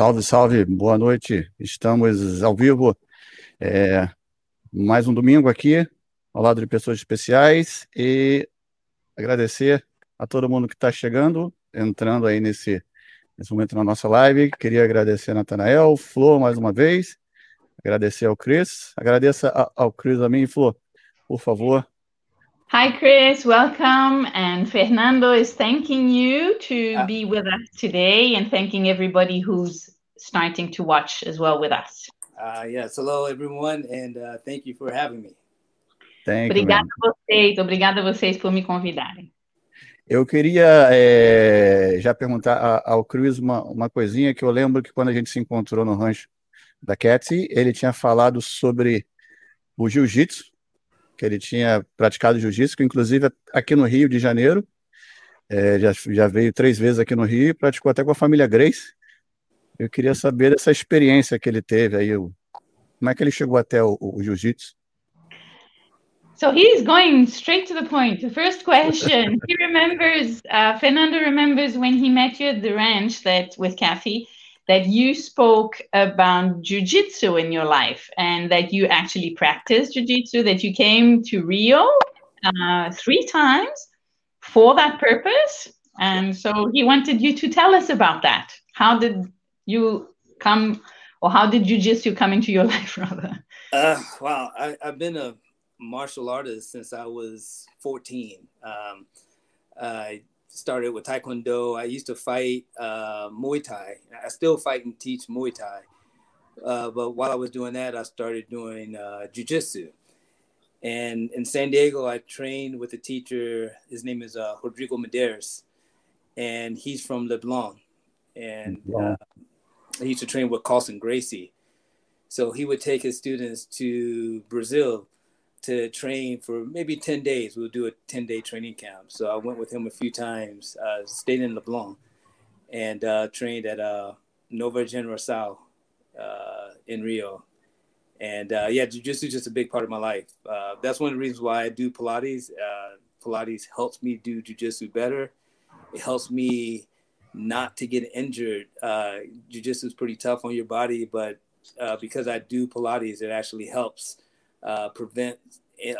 Salve, salve, boa noite. Estamos ao vivo. É, mais um domingo aqui, ao lado de pessoas especiais, e agradecer a todo mundo que está chegando, entrando aí nesse, nesse momento na nossa live. Queria agradecer a Natanael, Flor, mais uma vez, agradecer ao Cris, agradeça ao Cris também, Flor, por favor, Hi, Chris. Welcome. And Fernando is thanking you to uh, be with us today and thanking everybody who's starting to watch as well with us. Uh, yes. Hello, everyone. And uh, thank you for having me. Thank obrigada you, a vocês. Obrigada a vocês por me convidarem. Eu queria é, já perguntar ao Cruz uma, uma coisinha que eu lembro que quando a gente se encontrou no rancho da Cat, ele tinha falado sobre o jiu-jitsu que ele tinha praticado jiu-jitsu, inclusive aqui no Rio de Janeiro, é, já, já veio três vezes aqui no Rio, praticou até com a família Grace. Eu queria saber dessa experiência que ele teve aí, o, como é que ele chegou até o, o jiu-jitsu? So he's going straight to the point. The first question, he remembers, uh, Fernando remembers when he met you at the ranch that with Kathy, that you spoke about jujitsu in your life and that you actually practiced jujitsu, that you came to Rio uh, three times for that purpose. And so he wanted you to tell us about that. How did you come, or how did jujitsu come into your life, rather? Uh, wow, I, have been a martial artist since I was 14. Um, I started with Taekwondo. I used to fight uh, Muay Thai. I still fight and teach Muay Thai. Uh, but while I was doing that, I started doing uh, jujitsu. And in San Diego, I trained with a teacher. His name is uh, Rodrigo Medeiros, and he's from Leblon. And uh, he used to train with Carlson Gracie. So he would take his students to Brazil to train for maybe 10 days. We'll do a 10 day training camp. So I went with him a few times, uh, stayed in Leblon and uh, trained at uh, Nova Generação uh, in Rio. And uh, yeah, jujitsu is just a big part of my life. Uh, that's one of the reasons why I do Pilates. Uh, Pilates helps me do jujitsu better. It helps me not to get injured. Jujitsu is pretty tough on your body, but because I do Pilates, it actually helps uh, prevent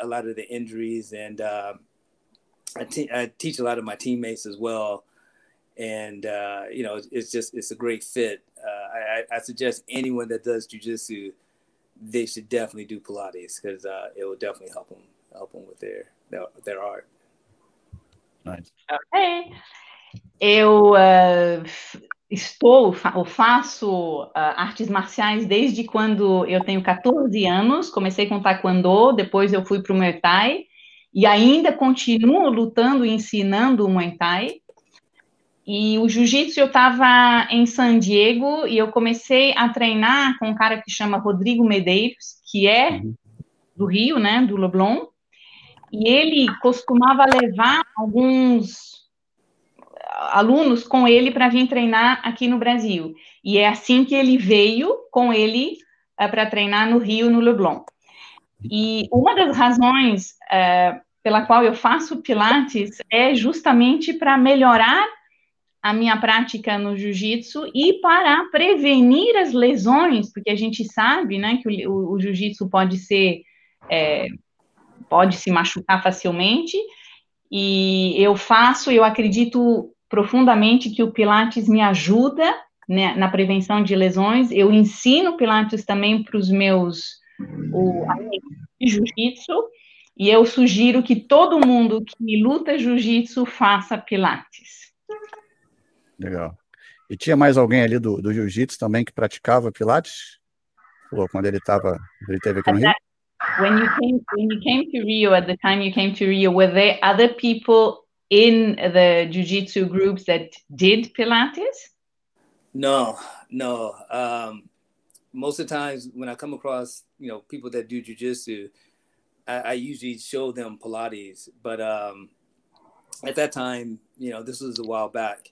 a lot of the injuries. And uh, I, te- I, teach a lot of my teammates as well. And uh, you know, it's just it's a great fit. Uh, I, I, suggest anyone that does jujitsu, they should definitely do Pilates because uh, it will definitely help them help them with their their, their art. Nice. Okay. Eu uh, estou ou faço uh, artes marciais desde quando eu tenho 14 anos. Comecei com taekwondo, depois eu fui para o Muay Thai e ainda continuo lutando e ensinando o Muay Thai. E o jiu-jitsu eu estava em San Diego e eu comecei a treinar com um cara que chama Rodrigo Medeiros, que é uhum. do Rio, né, do Leblon. E ele costumava levar alguns alunos com ele para vir treinar aqui no Brasil. E é assim que ele veio com ele uh, para treinar no Rio, no Leblon. E uma das razões uh, pela qual eu faço Pilates é justamente para melhorar a minha prática no jiu-jitsu e para prevenir as lesões, porque a gente sabe, né, que o, o, o jiu-jitsu pode ser, é, pode se machucar facilmente, e eu faço, eu acredito profundamente que o Pilates me ajuda né, na prevenção de lesões. Eu ensino Pilates também para os meus de jiu-jitsu e eu sugiro que todo mundo que luta jiu-jitsu faça Pilates. Legal. E tinha mais alguém ali do, do jiu-jitsu também que praticava Pilates? Quando ele estava, ele teve aqui no Rio? When you came, when you came to Rio, at the time you came to Rio, were there other people in the jiu-jitsu groups that did pilates? No no. Um, most of the times when i come across you know people that do jiu-jitsu i, I usually show them pilates. But um, at that time you know this was a while back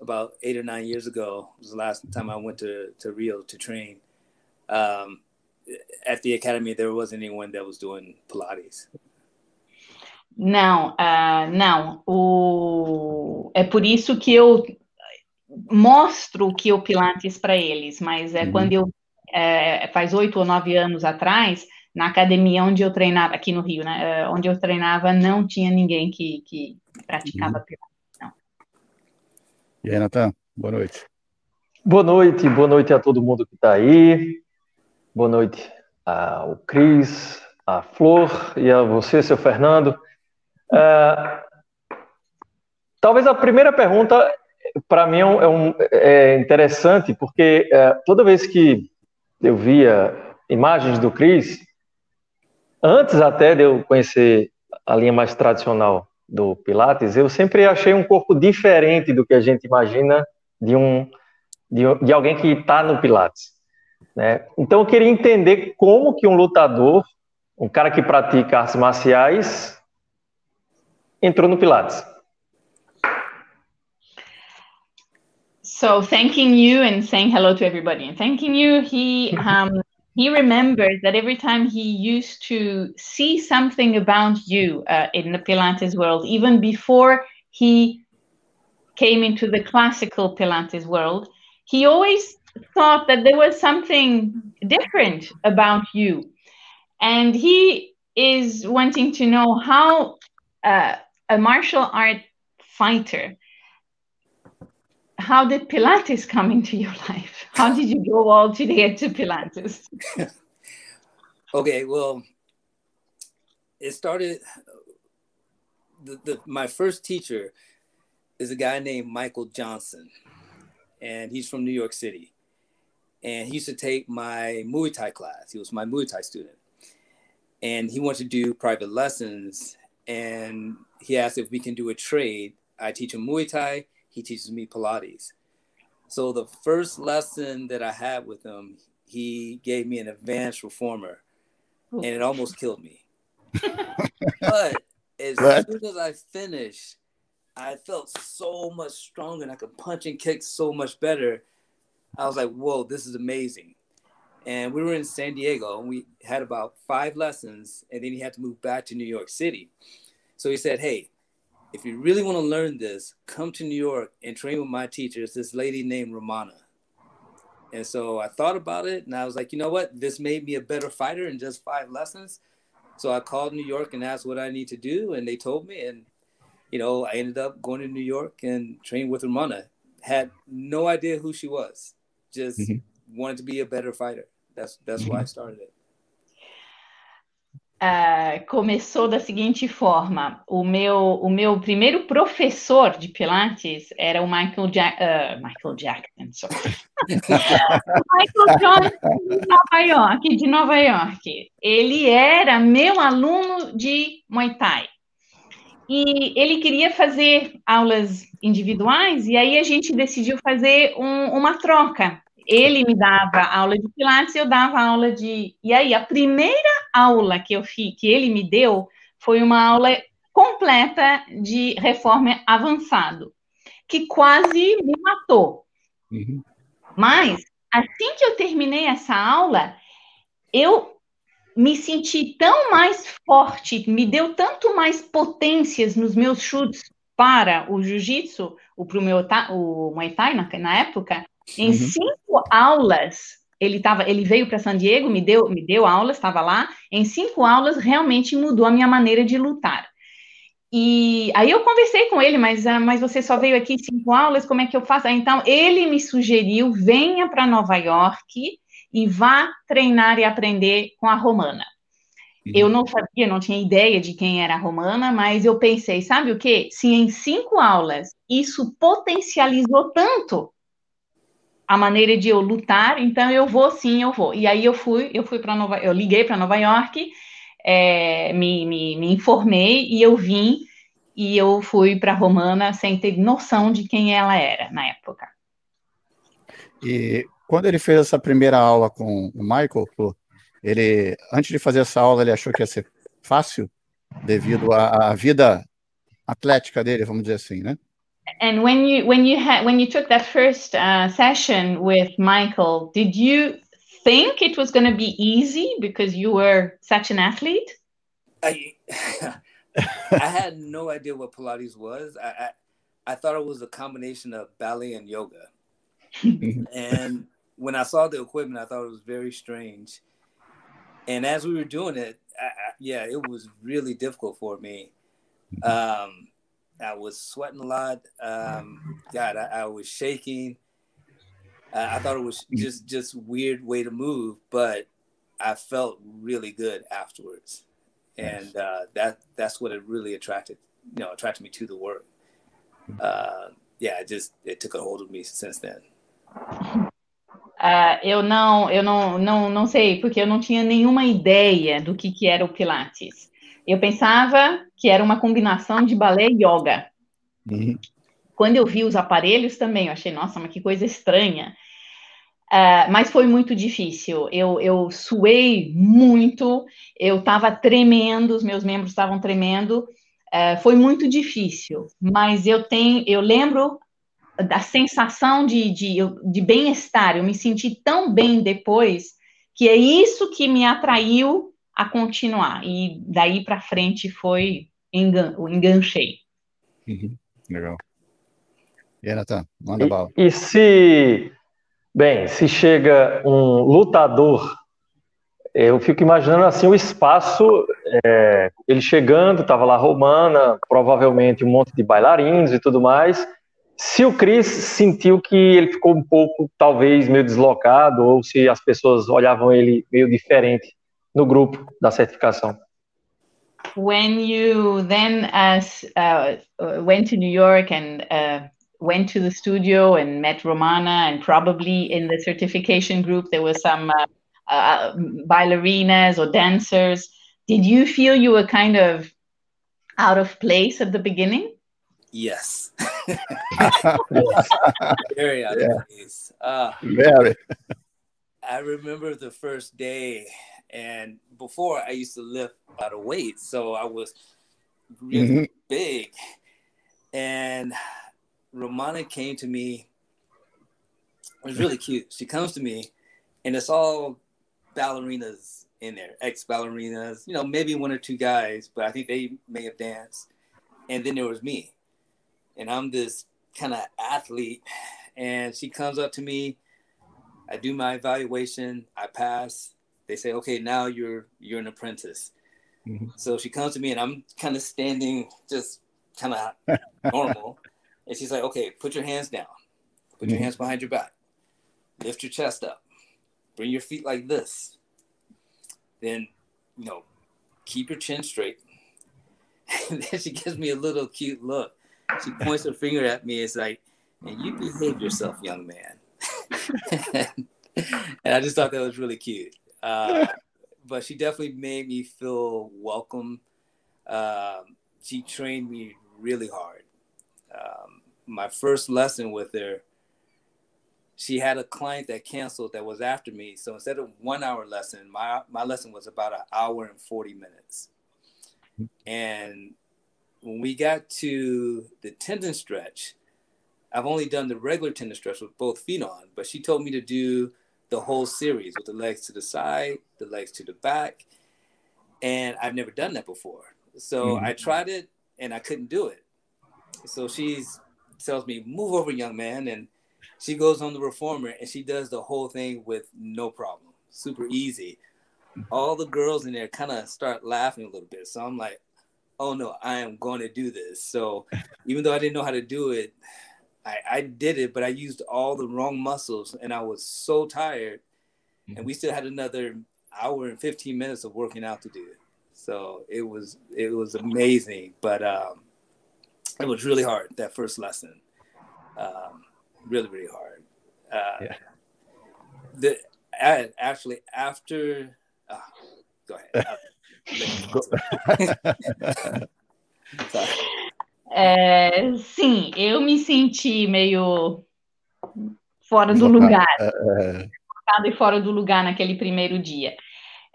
about eight or nine years ago was the last time i went to, to rio to train. Um, at the academy there wasn't anyone that was doing pilates Não, uh, não. O... É por isso que eu mostro o que o Pilates para eles, mas é uhum. quando eu é, faz oito ou nove anos atrás, na academia onde eu treinava, aqui no Rio, né, é, onde eu treinava, não tinha ninguém que, que praticava uhum. Pilates. Não. E aí, Natan, boa noite. Boa noite, boa noite a todo mundo que está aí. Boa noite ao Cris, a Flor e a você, seu Fernando. É, talvez a primeira pergunta, para mim, é, um, é, interessante, porque é, toda vez que eu via imagens do Cris, antes até de eu conhecer a linha mais tradicional do Pilates, eu sempre achei um corpo diferente do que a gente imagina de um de, de alguém que está no Pilates. Né? Então eu queria entender como que um lutador, um cara que pratica artes marciais, entrou no Pilates. So thanking you and saying hello to everybody and thanking you, he um, he remembers that every time he used to see something about you uh, in the Pilates world, even before he came into the classical Pilates world, he always thought that there was something different about you. And he is wanting to know how uh, a martial art fighter how did Pilates come into your life? How did you go all today to Pilates? okay, well, it started. The, the, my first teacher is a guy named Michael Johnson, and he's from New York City. And he used to take my Muay Thai class. He was my Muay Thai student. And he wanted to do private lessons. And he asked if we can do a trade. I teach him Muay Thai, he teaches me Pilates. So the first lesson that I had with him, he gave me an advanced reformer, and it almost killed me. but as what? soon as I finished, I felt so much stronger and I could punch and kick so much better. I was like, whoa, this is amazing. And we were in San Diego and we had about five lessons, and then he had to move back to New York City. So he said, Hey, if you really want to learn this, come to New York and train with my teacher. It's this lady named Romana. And so I thought about it and I was like, you know what? This made me a better fighter in just five lessons. So I called New York and asked what I need to do. And they told me. And, you know, I ended up going to New York and trained with Romana. Had no idea who she was, just mm-hmm. wanted to be a better fighter. That's, that's why I started it. uh, começou da seguinte forma: o meu, o meu primeiro professor de Pilates era o Michael, ja uh, Michael Jackson. Michael Johnson de Nova York, de Nova York. Ele era meu aluno de Muay Thai. E ele queria fazer aulas individuais, e aí a gente decidiu fazer um, uma troca ele me dava aula de pilates e eu dava aula de. E aí, a primeira aula que eu fiz, que ele me deu, foi uma aula completa de reforma avançado, que quase me matou. Uhum. Mas, assim que eu terminei essa aula, eu me senti tão mais forte, me deu tanto mais potências nos meus chutes para o jiu-jitsu, o, meu, o Muay Thai na, na época, em uhum. cinco aulas, ele, tava, ele veio para San Diego, me deu, me deu aulas, estava lá. Em cinco aulas, realmente mudou a minha maneira de lutar. E aí eu conversei com ele, mas, ah, mas você só veio aqui cinco aulas, como é que eu faço? Então, ele me sugeriu, venha para Nova York e vá treinar e aprender com a Romana. Uhum. Eu não sabia, não tinha ideia de quem era a Romana, mas eu pensei, sabe o que? Se em cinco aulas isso potencializou tanto a maneira de eu lutar, então eu vou sim, eu vou. E aí eu fui, eu fui para Nova, eu liguei para Nova York, é, me, me, me informei e eu vim e eu fui para Romana sem ter noção de quem ela era na época. E quando ele fez essa primeira aula com o Michael, ele antes de fazer essa aula ele achou que ia ser fácil devido à, à vida atlética dele, vamos dizer assim, né? And when you when you had when you took that first uh, session with Michael, did you think it was going to be easy because you were such an athlete? I I had no idea what Pilates was. I, I, I thought it was a combination of ballet and yoga. and when I saw the equipment, I thought it was very strange. And as we were doing it, I, I, yeah, it was really difficult for me. Um, I was sweating a lot. Um, God, I, I was shaking. Uh, I thought it was just just weird way to move, but I felt really good afterwards, and uh, that that's what it really attracted you know attracted me to the work. Uh, yeah, it just it took a hold of me since then. Uh, eu não, eu não, não, não sei, porque eu não tinha nenhuma ideia do que, que era o Pilates. Eu pensava que era uma combinação de balé e yoga. Uhum. Quando eu vi os aparelhos também, eu achei, nossa, mas que coisa estranha. Uh, mas foi muito difícil. Eu, eu suei muito, eu estava tremendo, os meus membros estavam tremendo. Uh, foi muito difícil, mas eu tenho, eu lembro da sensação de, de, de bem-estar. Eu me senti tão bem depois que é isso que me atraiu a continuar. E daí para frente foi engan o enganchei. Uhum. Legal. E aí, Natan, manda bala. E, e se, bem, se chega um lutador, eu fico imaginando assim o espaço, é, ele chegando, estava lá Romana, provavelmente um monte de bailarinos e tudo mais. Se o Chris sentiu que ele ficou um pouco, talvez, meio deslocado, ou se as pessoas olhavam ele meio diferente no grupo da certificação. When you then as uh, went to New York and uh, went to the studio and met Romana, and probably in the certification group there were some uh, uh, bailarinas or dancers. Did you feel you were kind of out of place at the beginning? Yes. Very out yeah. of place. Uh, Very. I remember the first day and before I used to lift a lot of weight, so I was really mm-hmm. big. And Romana came to me. It was really cute. She comes to me, and it's all ballerinas in there, ex ballerinas. You know, maybe one or two guys, but I think they may have danced. And then there was me, and I'm this kind of athlete. And she comes up to me. I do my evaluation. I pass they say, okay, now you're you're an apprentice. Mm-hmm. So she comes to me and I'm kind of standing just kind of normal. And she's like, okay, put your hands down. Put mm-hmm. your hands behind your back. Lift your chest up. Bring your feet like this. Then, you know, keep your chin straight. And then she gives me a little cute look. She points her finger at me. It's like, and you behave yourself, young man. and I just thought that was really cute. Uh, but she definitely made me feel welcome. Um, she trained me really hard. Um, my first lesson with her, she had a client that canceled that was after me. So instead of one hour lesson, my my lesson was about an hour and 40 minutes. And when we got to the tendon stretch, I've only done the regular tendon stretch with both feet on, but she told me to do the whole series with the legs to the side, the legs to the back. And I've never done that before. So mm-hmm. I tried it and I couldn't do it. So she tells me, move over, young man. And she goes on the reformer and she does the whole thing with no problem, super easy. All the girls in there kind of start laughing a little bit. So I'm like, oh no, I am going to do this. So even though I didn't know how to do it, I, I did it, but I used all the wrong muscles and I was so tired. Mm-hmm. And we still had another hour and 15 minutes of working out to do. So it was it was amazing, but um, it was really hard that first lesson. Um, really, really hard. Uh, yeah. The actually after, uh, go ahead. Sorry. É, sim, eu me senti meio fora do lugar, é, é... e fora do lugar naquele primeiro dia.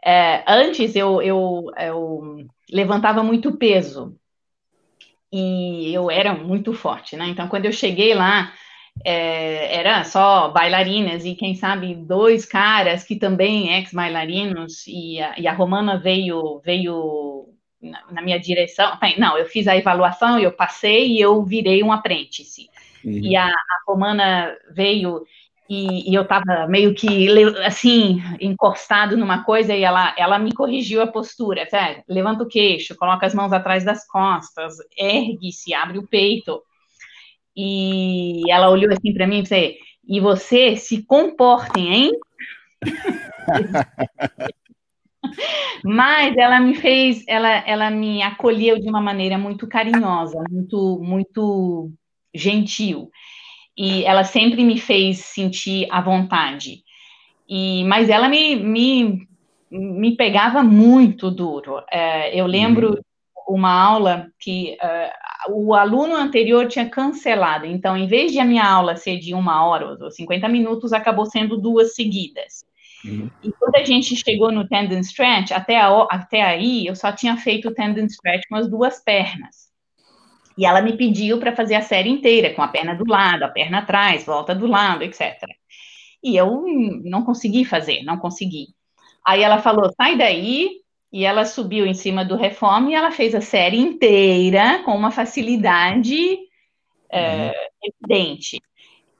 É, antes eu, eu, eu levantava muito peso. E eu era muito forte, né? Então, quando eu cheguei lá, é, era só bailarinas e quem sabe dois caras que também ex-bailarinos. E, e, a Romana veio veio na, na, minha direção. Não, eu fiz a avaliação, eu passei e eu virei um apprentice. Uhum. E a, a Romana veio e, e eu estava meio que assim encostado numa coisa e ela, ela me corrigiu a postura? Levanta o queixo, coloca as mãos atrás das costas, ergue-se, abre o peito. E ela olhou assim para mim e disse: "E você se comportem, hein?" Mas ela me fez, ela, ela me acolheu de uma maneira muito carinhosa, muito, muito gentil e ela sempre me fez sentir à vontade. E, mas ela me, me, me pegava muito duro. É, eu lembro uhum. uma aula que uh, o aluno anterior tinha cancelado, então, em vez de a minha aula ser de uma hora ou 50 minutos, acabou sendo duas seguidas. Uhum. E quando a gente chegou no tendon stretch, até, a, até aí eu só tinha feito o tendon stretch com as duas pernas. E ela me pediu para fazer a série inteira, com a perna do lado, a perna atrás, volta do lado, etc. E eu não consegui fazer, não consegui. Aí ela falou: sai daí. E ela subiu em cima do reforma e ela fez a série inteira com uma facilidade é, evidente.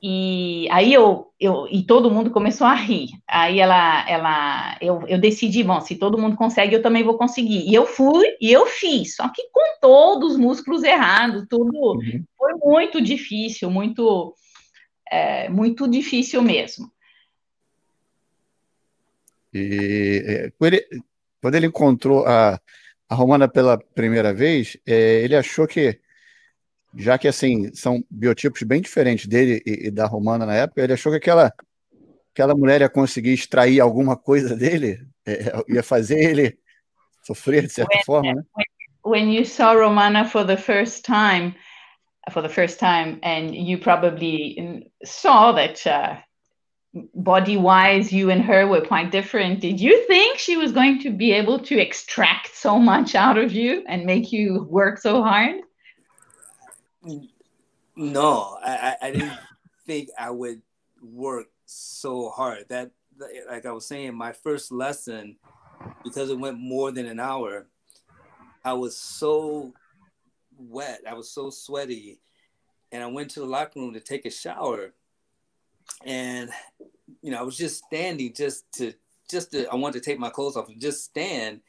E aí eu, eu e todo mundo começou a rir. Aí ela, ela, eu, eu decidi, bom, se todo mundo consegue, eu também vou conseguir. E eu fui e eu fiz, só que com todos os músculos errados, tudo uhum. foi muito difícil, muito, é, muito difícil mesmo. E é, quando ele, quando ele encontrou a, a Romana pela primeira vez, é, ele achou que já que assim são biotipos bem diferentes dele e, e, da Romana na época, ele achou que aquela aquela mulher ia conseguir extrair alguma coisa dele, é, ia fazer ele sofrer de certa when, forma, né? When you saw Romana for the first time, for the first time, and you probably saw that uh, body-wise, you and her were quite different. Did you think she was going to be able to extract so much out of you and make you work so hard? No, I, I didn't think I would work so hard. That, like I was saying, my first lesson, because it went more than an hour, I was so wet. I was so sweaty. And I went to the locker room to take a shower. And, you know, I was just standing just to, just to, I wanted to take my clothes off and just stand.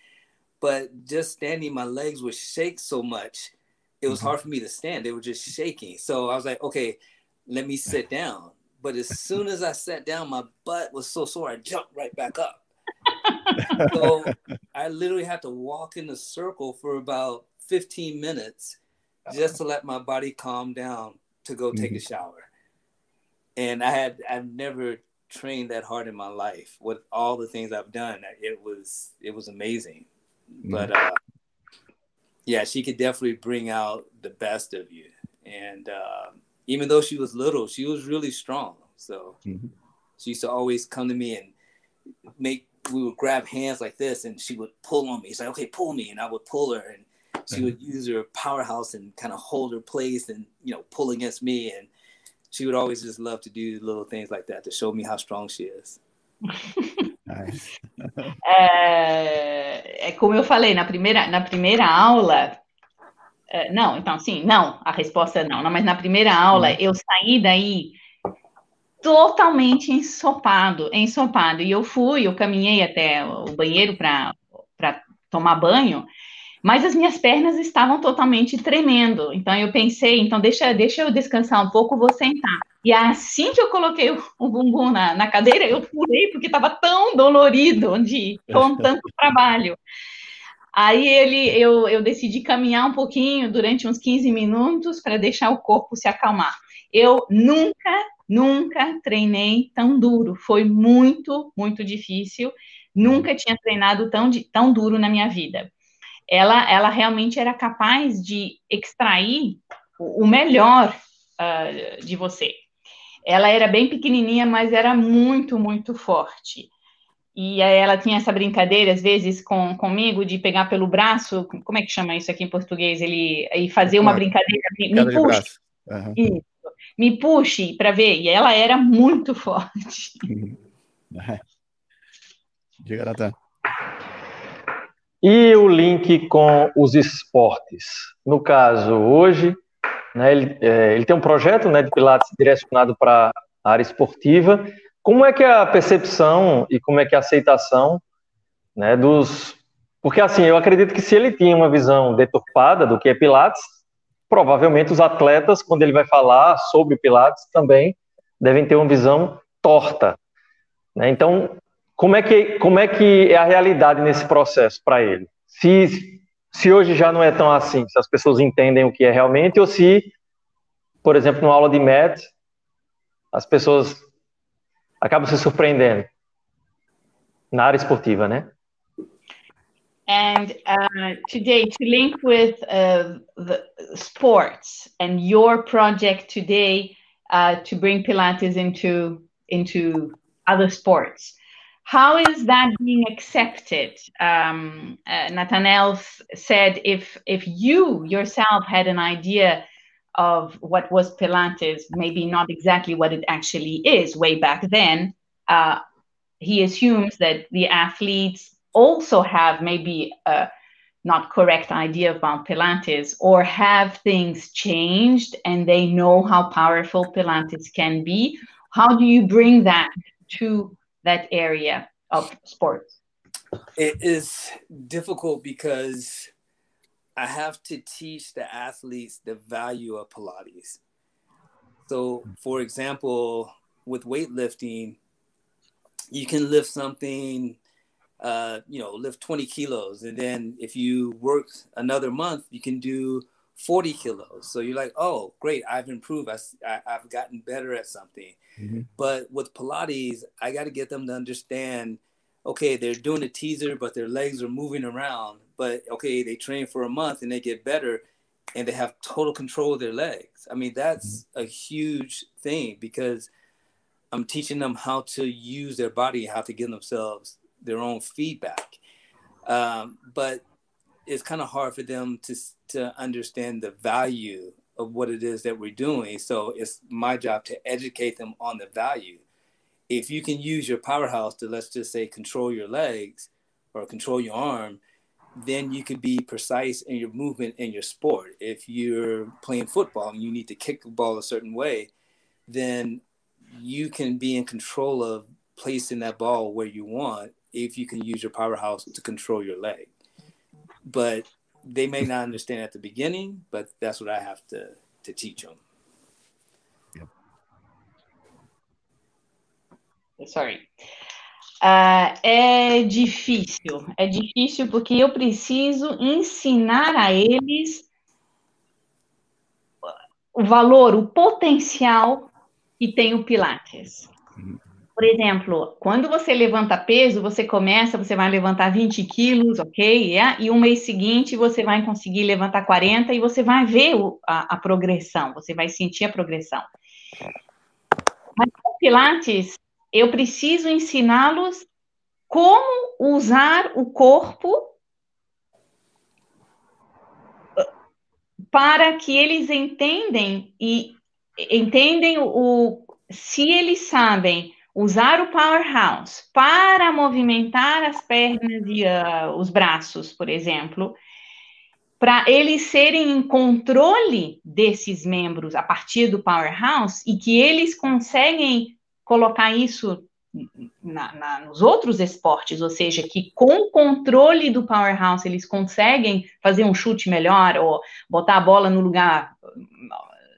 But just standing, my legs would shake so much it was mm-hmm. hard for me to stand. They were just shaking. So I was like, okay, let me sit down. But as soon as I sat down, my butt was so sore, I jumped right back up. so I literally had to walk in a circle for about 15 minutes just to let my body calm down to go take mm-hmm. a shower. And I had I've never trained that hard in my life. With all the things I've done, it was it was amazing. Mm-hmm. But uh, yeah, she could definitely bring out the best of you. And uh, even though she was little, she was really strong. So mm-hmm. she used to always come to me and make we would grab hands like this, and she would pull on me. She's like, "Okay, pull me," and I would pull her, and she mm-hmm. would use her powerhouse and kind of hold her place, and you know, pull against me. And she would always just love to do little things like that to show me how strong she is. É, é, como eu falei na primeira, na primeira aula. É, não, então sim, não, a resposta é não, não mas na primeira aula eu saí daí totalmente ensopado, ensopado. E eu fui, eu caminhei até o banheiro para tomar banho, mas as minhas pernas estavam totalmente tremendo. Então eu pensei, então deixa, deixa eu descansar um pouco, vou sentar. E assim que eu coloquei o, bumbum na, na cadeira, eu pulei porque estava tão dolorido de com tanto trabalho. Aí ele, eu, eu decidi caminhar um pouquinho durante uns 15 minutos para deixar o corpo se acalmar. Eu nunca, nunca treinei tão duro. Foi muito, muito difícil. Nunca tinha treinado tão, tão duro na minha vida ela, ela realmente era capaz de extrair o, melhor uh, de você. Ela era bem pequenininha, mas era muito, muito forte. E ela tinha essa brincadeira, às vezes, com, comigo, de pegar pelo braço, como é que chama isso aqui em português? Ele e fazer uma brincadeira, me, me puxe. Uhum. Isso, me puxe para ver. E ela era muito forte. Diga, Natan. E o link com os esportes. No caso, hoje, né, ele, é, ele tem um projeto né, de Pilates direcionado para a área esportiva. Como é que é a percepção e como é que é a aceitação né, dos... Porque, assim, eu acredito que se ele tinha uma visão deturpada do que é Pilates, provavelmente os atletas, quando ele vai falar sobre Pilates, também devem ter uma visão torta. Né? Então, como é, que, como é que é a realidade nesse processo para ele? Se, se hoje já não é tão assim, se as pessoas entendem o que é realmente, ou se, por exemplo, numa aula de MED, as pessoas acabam se surpreendendo na área esportiva, né? And uh, today, to link with uh, the sports and your project today uh, to bring Pilates into into other sports, how is that being accepted? Um, uh, said, if if you yourself had an idea of what was Pilates, maybe not exactly what it actually is way back then, uh, he assumes that the athletes also have maybe a not correct idea about Pilates or have things changed and they know how powerful Pilates can be? How do you bring that to that area of sports? It is difficult because I have to teach the athletes the value of Pilates. So, for example, with weightlifting, you can lift something uh, you know, lift 20 kilos. And then if you work another month, you can do 40 kilos. So you're like, oh, great, I've improved. I, I, have gotten better at something. Mm-hmm. But with Pilates, I got to get them to understand okay, they're doing a teaser, but their legs are moving around. But okay, they train for a month and they get better and they have total control of their legs. I mean, that's mm-hmm. a huge thing because I'm teaching them how to use their body, how to give themselves their own feedback. Um, but it's kind of hard for them to to understand the value of what it is that we're doing. So it's my job to educate them on the value. If you can use your powerhouse to let's just say control your legs or control your arm, then you can be precise in your movement in your sport. If you're playing football and you need to kick the ball a certain way, then you can be in control of placing that ball where you want if you can use your powerhouse to control your leg. But they may not understand at the beginning, but that's what I have to to teach them. Sorry. Uh, é difícil, é difícil porque eu preciso ensinar a eles o valor, o potencial que tem o Pilates. Por exemplo, quando você levanta peso, você começa, você vai levantar 20 quilos, ok? Yeah? E um mês seguinte você vai conseguir levantar 40 e você vai ver o, a, a, progressão, você vai sentir a progressão. Mas com Pilates, eu preciso ensiná-los como usar o corpo para que eles entendem e entendem o se eles sabem usar o powerhouse para movimentar as pernas e uh, os braços, por exemplo, para eles serem em controle desses membros a partir do powerhouse e que eles conseguem colocar isso na, na, nos outros esportes, ou seja, que com o controle do powerhouse eles conseguem fazer um chute melhor ou botar a bola no lugar,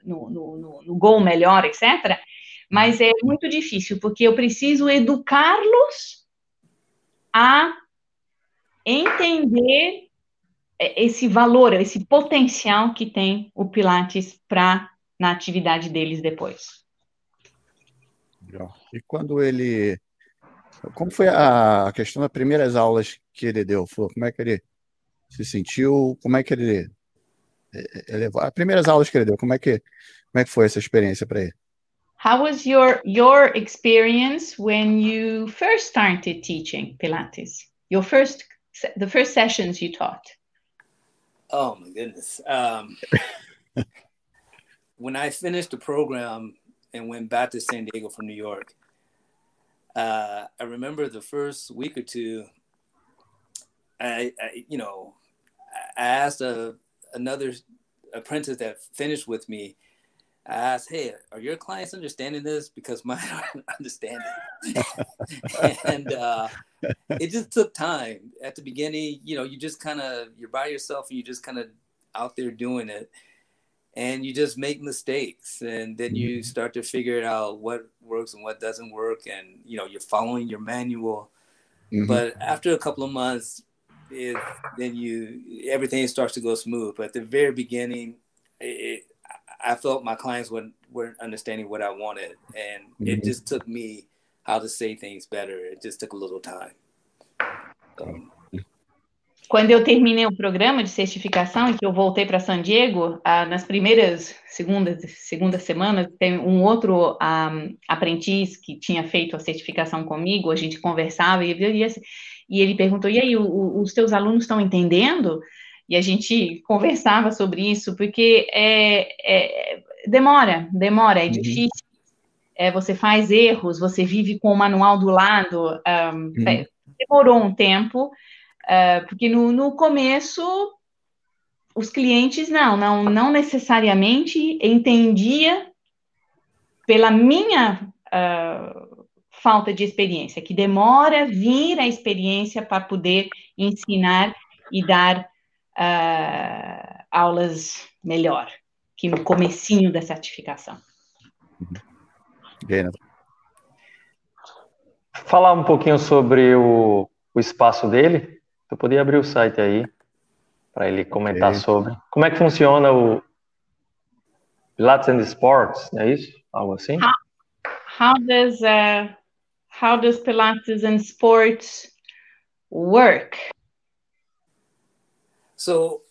no, no, no, no gol melhor, etc mas é muito difícil, porque eu preciso educá-los a entender esse valor, esse potencial que tem o Pilates para na atividade deles depois. E quando ele. Como foi a questão das primeiras aulas que ele deu? Como é que ele se sentiu? Como é que ele. ele as primeiras aulas que ele deu, como é que, como é que foi essa experiência para ele? How was your your experience when you first started teaching Pilates? Your first the first sessions you taught. Oh my goodness. Um, when I finished the program and went back to San Diego from New York, uh, I remember the first week or two, I, I you know, I asked a, another apprentice that finished with me. I asked, "Hey, are your clients understanding this? Because mine aren't understanding." and uh, it just took time. At the beginning, you know, you just kind of you're by yourself and you just kind of out there doing it, and you just make mistakes, and then you mm-hmm. start to figure out what works and what doesn't work, and you know, you're following your manual. Mm-hmm. But after a couple of months, it, then you everything starts to go smooth. But at the very beginning, it, I felt my clients weren't, weren't understanding what I wanted, and mm-hmm. it just took me how to say things better. It just took a little time. So. Quando eu terminei o programa de certificação e que eu voltei para San Diego, ah, nas primeiras segundas, segundas semanas, tem um outro ah, aprendiz que tinha feito a certificação comigo, a gente conversava e, e, e ele perguntou, e aí, o, o, os teus alunos estão entendendo? E a gente conversava sobre isso, porque é, é demora, demora, é uhum. difícil. É, você faz erros, você vive com o manual do lado, um, uhum. demorou um tempo, Uh, porque no, no começo os clientes não, não, não necessariamente entendia pela minha uh, falta de experiência, que demora vir a experiência para poder ensinar e dar uh, aulas melhor que no comecinho da certificação. Bem, Falar um pouquinho sobre o, o espaço dele, Tu podia abrir o site aí para ele comentar sobre como é que funciona o Pilates and Sports, não é isso? Algo assim? How, how does uh, how does Pilates and Sports work? So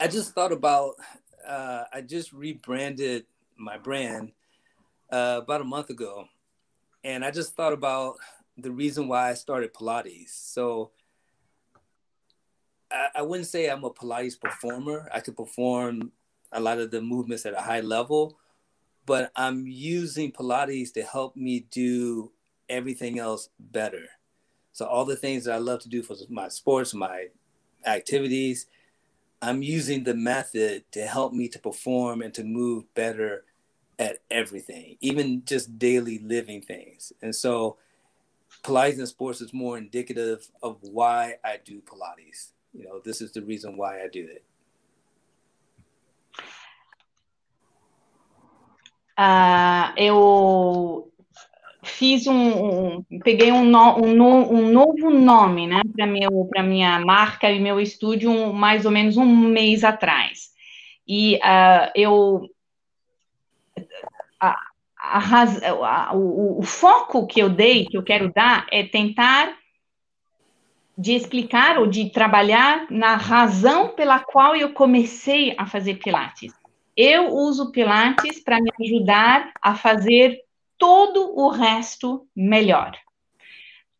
I just thought about uh, I just rebranded my brand uh, about a month ago, and I just thought about the reason why I started Pilates. So I, I wouldn't say I'm a Pilates performer. I could perform a lot of the movements at a high level, but I'm using Pilates to help me do everything else better. So all the things that I love to do for my sports, my activities, I'm using the method to help me to perform and to move better at everything, even just daily living things. And so Pilates and sports is more indicative of why I do Pilates you know, this is the reason why I do it. Uh, eu fiz um, um peguei um, no, um, no, um, novo nome, né, para meu para minha marca e meu estúdio um, mais ou menos um mês atrás. E uh, eu a, a, a, o, o foco que eu dei, que eu quero dar, é tentar de explicar ou de trabalhar na razão pela qual eu comecei a fazer Pilates. Eu uso Pilates para me ajudar a fazer todo o resto melhor,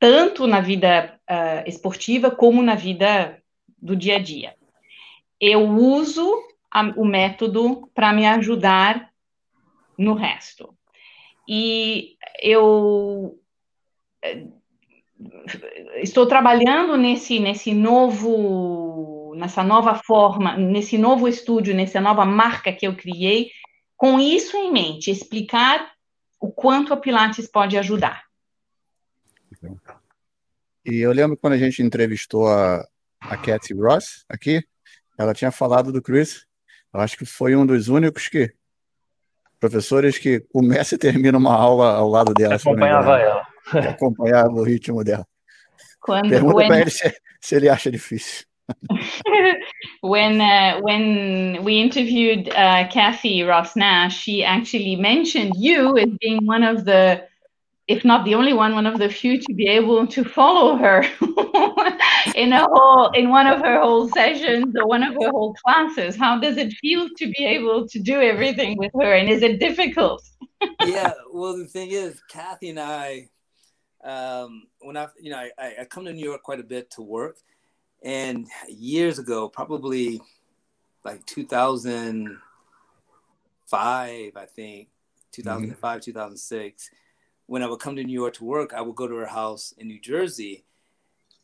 tanto na vida uh, esportiva como na vida do dia a dia. Eu uso a, o método para me ajudar no resto. E eu estou trabalhando nesse, nesse novo, nessa nova forma, nesse novo estúdio, nessa nova marca que eu criei, com isso em mente, explicar o quanto a Pilates pode ajudar. E eu lembro quando a gente entrevistou a, a Kathy Ross aqui, ela tinha falado do Chris. Eu acho que foi um dos únicos que professores que começa e termina uma aula ao lado dela. Acompanhava ela acompanhar o ritmo dela. Quando, Pergunta para ele se, se ele acha difícil. when uh, when we interviewed uh, Kathy Ross Nash, she actually mentioned you as being one of the, if not the only one, one of the few to be able to follow her in a whole in one of her whole sessions or one of her whole classes. How does it feel to be able to do everything with her, and is it difficult? yeah, well, the thing is, Kathy and I um, when I, you know, I, I come to New York quite a bit to work, and years ago, probably like 2005, I think, 2005, mm-hmm. 2006, when I would come to New York to work, I would go to her house in New Jersey,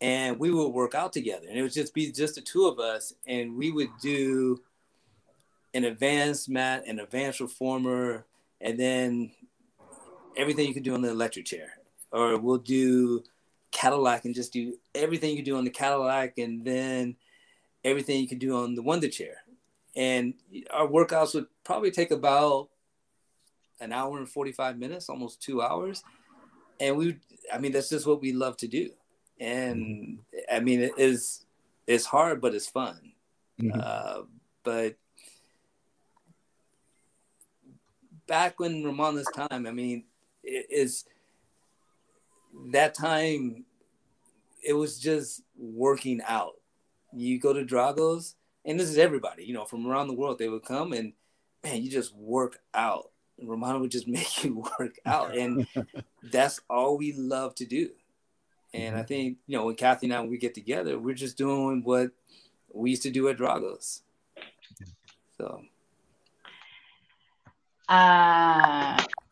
and we would work out together. And it would just be just the two of us, and we would do an advanced mat, an advanced reformer, and then everything you can do on the electric chair. Or we'll do Cadillac and just do everything you do on the Cadillac, and then everything you can do on the Wonder Chair. And our workouts would probably take about an hour and 45 minutes, almost two hours. And we, I mean, that's just what we love to do. And I mean, it is, it's hard, but it's fun. Mm-hmm. Uh, but back when Ramona's time, I mean, it is that time, it was just working out. You go to Dragos, and this is everybody, you know, from around the world. They would come and man, you just work out. And Romano would just make you work out, and that's all we love to do. And I mm-hmm. think you know when Kathy and I when we get together, we're just doing what we used to do at Dragos. So. Uh, com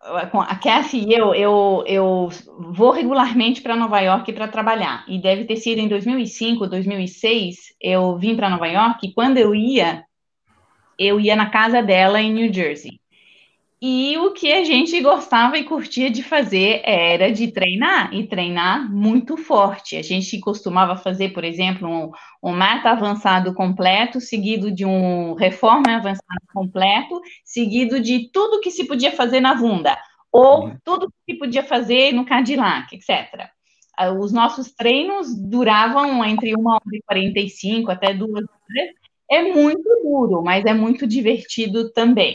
a Cassie e eu, eu, eu vou regularmente para Nova York para trabalhar. E deve ter sido em 2005, 2006, eu vim para Nova York e quando eu ia, eu ia na casa dela em New Jersey. E o que a gente gostava e curtia de fazer era de treinar, e treinar muito forte. A gente costumava fazer, por exemplo, um, um mata avançado completo, seguido de um reforma avançado completo, seguido de tudo que se podia fazer na Vunda, ou uhum. tudo que se podia fazer no Cadillac, etc. Ah, os nossos treinos duravam entre uma hora e 45 até duas horas. É muito duro, mas é muito divertido também.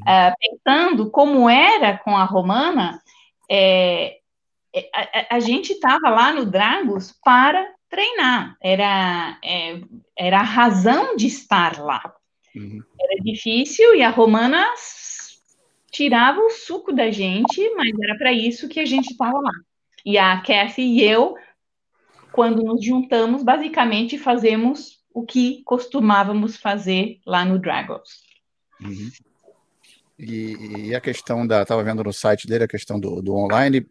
Uh, pensando como era com a romana, é, é a, a, gente estava lá no Dragos para treinar, era, é, era a razão de estar lá. Uhum. Era difícil e a romana tirava o suco da gente, mas era para isso que a gente estava lá. E a Kathy e eu, quando nos juntamos, basicamente fazemos o que costumávamos fazer lá no Dragos. Uhum. E, e, a questão da, estava vendo no site dele a questão do, do online,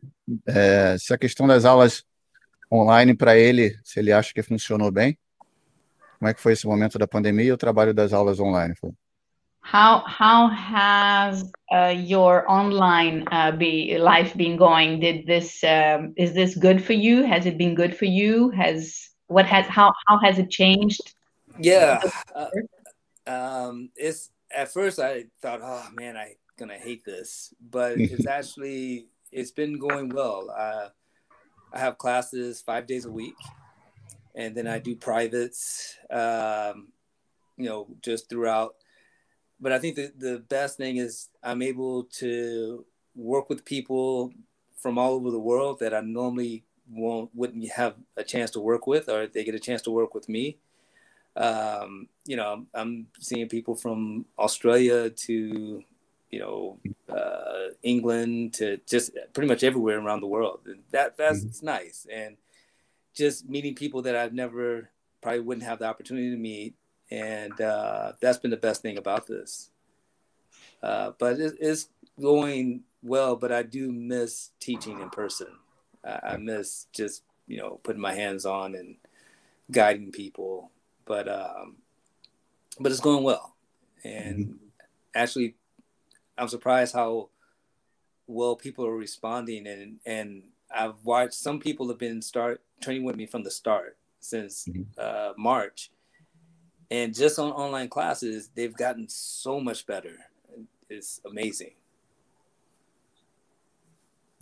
é, se a questão das aulas online para ele, se ele acha que funcionou bem, como é que foi esse momento da pandemia e o trabalho das aulas online? Foi? How how has uh, your online uh, be life been going? Did this um, is this good for you? Has it been good for you? Has what has how how has it changed? Yeah, uh, um, it's at first I thought, oh man, I'm gonna hate this, but it's actually it's been going well. Uh, I have classes five days a week, and then I do privates, um, you know, just throughout. But I think the, the best thing is I'm able to work with people from all over the world that I normally won't wouldn't have a chance to work with, or they get a chance to work with me. Um, you know, I'm seeing people from Australia to, you know, uh, England to just pretty much everywhere around the world. And that that's mm-hmm. nice. And just meeting people that I've never probably wouldn't have the opportunity to meet. And uh, that's been the best thing about this. Uh, but it, it's going well, but I do miss teaching in person. I, I miss just, you know, putting my hands on and guiding people but um, but it's going well, and mm-hmm. actually, I'm surprised how well people are responding, and and I've watched some people have been start training with me from the start since mm-hmm. uh, March, and just on online classes, they've gotten so much better. It's amazing.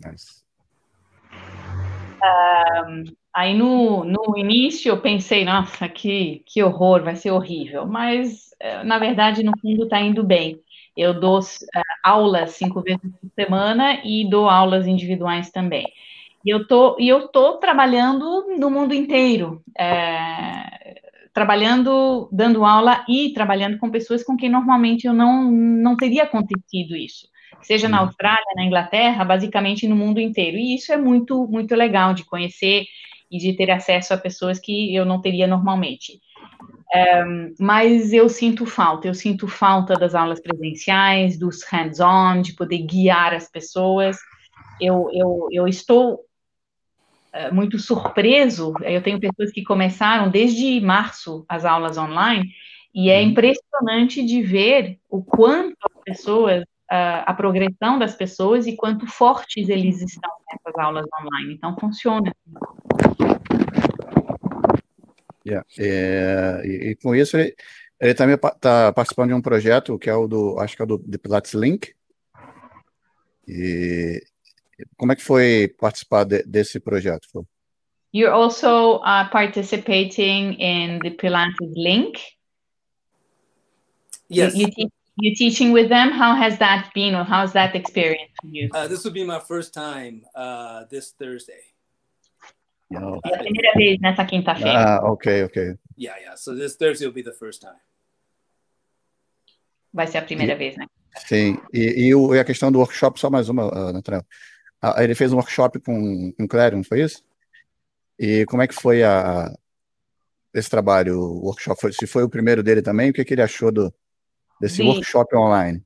Nice. Um, Aí no, no início eu pensei, nossa, que, que horror, vai ser horrível. Mas, eh, na verdade, no fundo está indo bem. Eu dou uh, aulas cinco vezes por semana e dou aulas individuais também. E eu tô, e eu tô trabalhando no mundo inteiro, é, trabalhando, dando aula e trabalhando com pessoas com quem normalmente eu não, não teria acontecido isso. Seja na Austrália, na Inglaterra, basicamente no mundo inteiro. E isso é muito, muito legal de conhecer e de ter acesso a pessoas que eu não teria normalmente. Um, mas eu sinto falta, eu sinto falta das aulas presenciais, dos hands-on, de poder guiar as pessoas. Eu, eu, eu estou uh, muito surpreso. Eu tenho pessoas que começaram desde março as aulas online, e é uhum. impressionante de ver o quanto as pessoas, uh, a progressão das pessoas e quanto fortes eles estão nessas aulas online. Então, funciona. Yeah. É, e, e, com isso, ele, ele também está participando de um projeto que é o do, acho que é o do The Pilates Link. E como é que foi participar de, desse projeto? You're also uh, participating in the Pilates Link. Yes. You, you, you teaching with them. How has that been, or how's that experience for you? Uh, this will be my first time uh, this Thursday. No. É a primeira vez nessa quinta-feira. Ah, ok, ok. Yeah, yeah. So this Thursday will be the first time. Vai ser a primeira e, vez, né? Sim. E, e, o, e, a questão do workshop, só mais uma, uh, Nathaniel. Ah, ele fez um workshop com, com o Clarion, foi isso? E como é que foi a, esse trabalho, o workshop? Foi, se foi o primeiro dele também, o que, que ele achou do, desse the, workshop online?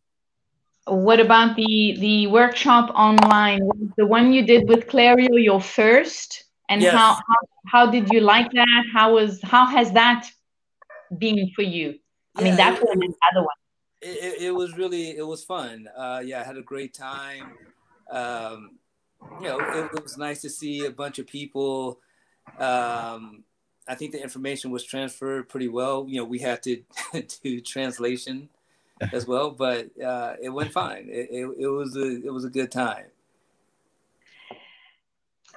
What about the, the workshop online? The one you did with Clario, your first? And yes. how, how, how did you like that? How was how has that been for you? I mean, that one and other one. It, it, was really it was fun. Uh, yeah, I had a great time. Um, you know, it, it, was nice to see a bunch of people. Um, I think the information was transferred pretty well. You know, we had to do translation as well, but uh, it went fine. It, it, it was a it was a good time.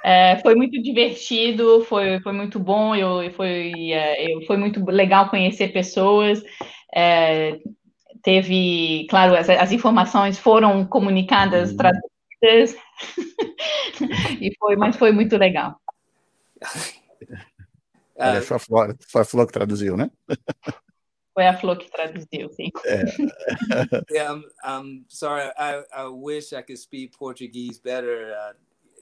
É, foi muito divertido, foi, foi muito bom, eu, foi, é, eu, foi muito legal conhecer pessoas. É, teve, claro, as, as, informações foram comunicadas, uhum. traduzidas, e foi, mas foi muito legal. É, foi, a Flor, foi a Flor que traduziu, né? Foi a Flor que traduziu, sim. É. yeah, I'm, I'm sorry, I, I wish I could speak Portuguese better. Uh,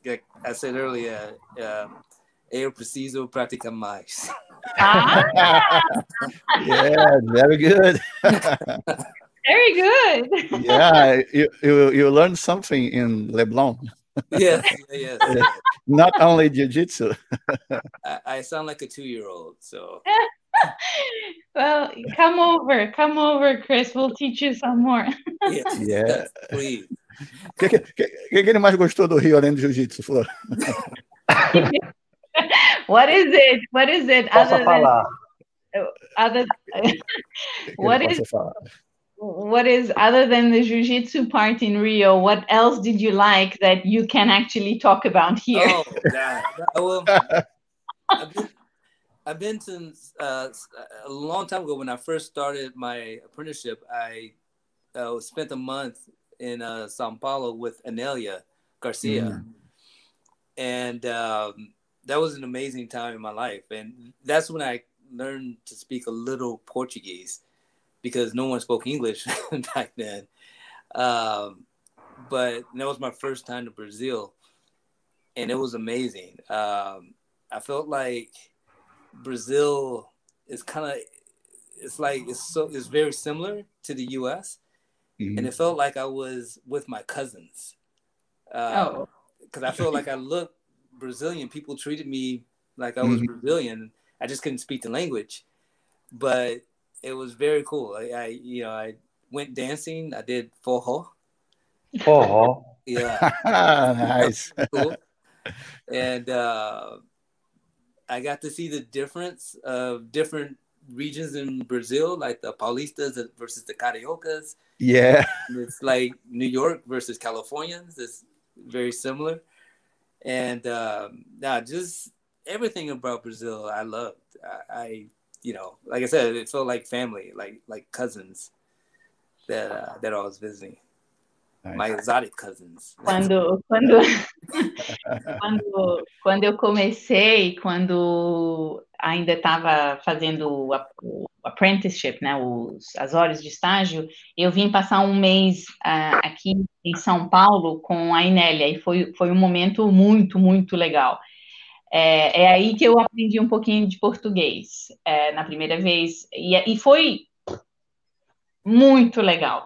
like I said earlier, uh, eu preciso praticar mais. Ah! yeah, very good. very good. yeah, you, you, you learned something in Leblon. yes, yes, yes. Not only jiu-jitsu. I, I sound like a two-year-old, so. well, come over, come over, Chris. We'll teach you some more. yes, yeah. please. O que, que, que, que, ele mais gostou do Rio além do jiu-jitsu, Flor? What is it? What is it? Posso other falar. Than, other, what is what is other than the jiu-jitsu part in Rio? What else did you like that you can actually talk about here? Oh, God. Well, I've been, since uh, a long time ago when I first started my apprenticeship. I uh, spent a month in uh, Sao Paulo with Anelia Garcia, mm. and um, that was an amazing time in my life. And that's when I learned to speak a little Portuguese because no one spoke English back then. Um, but that was my first time to Brazil, and it was amazing. Um, I felt like Brazil is kind of it's like it's so it's very similar to the U.S mm-hmm. and it felt like I was with my cousins. Uh, oh, because I felt like I looked Brazilian. People treated me like I was mm-hmm. Brazilian. I just couldn't speak the language, but it was very cool. I, I you know, I went dancing. I did forró. Forró. Yeah. nice. cool. And uh, I got to see the difference of different regions in Brazil, like the Paulistas versus the Cariocas. Yeah. It's like New York versus Californians. It's very similar. And um, nah, just everything about Brazil, I loved. I, I, you know, like I said, it felt like family, like like cousins that uh, that I was visiting. My exotic cousins. Quando, quando, quando, quando eu comecei, quando ainda estava fazendo o, apprenticeship, né, os, as horas de estágio, eu vim passar um mês uh, aqui em São Paulo com a Inélia e foi, foi um momento muito, muito legal. É, é aí que eu aprendi um pouquinho de português é, na primeira vez e, e foi muito legal.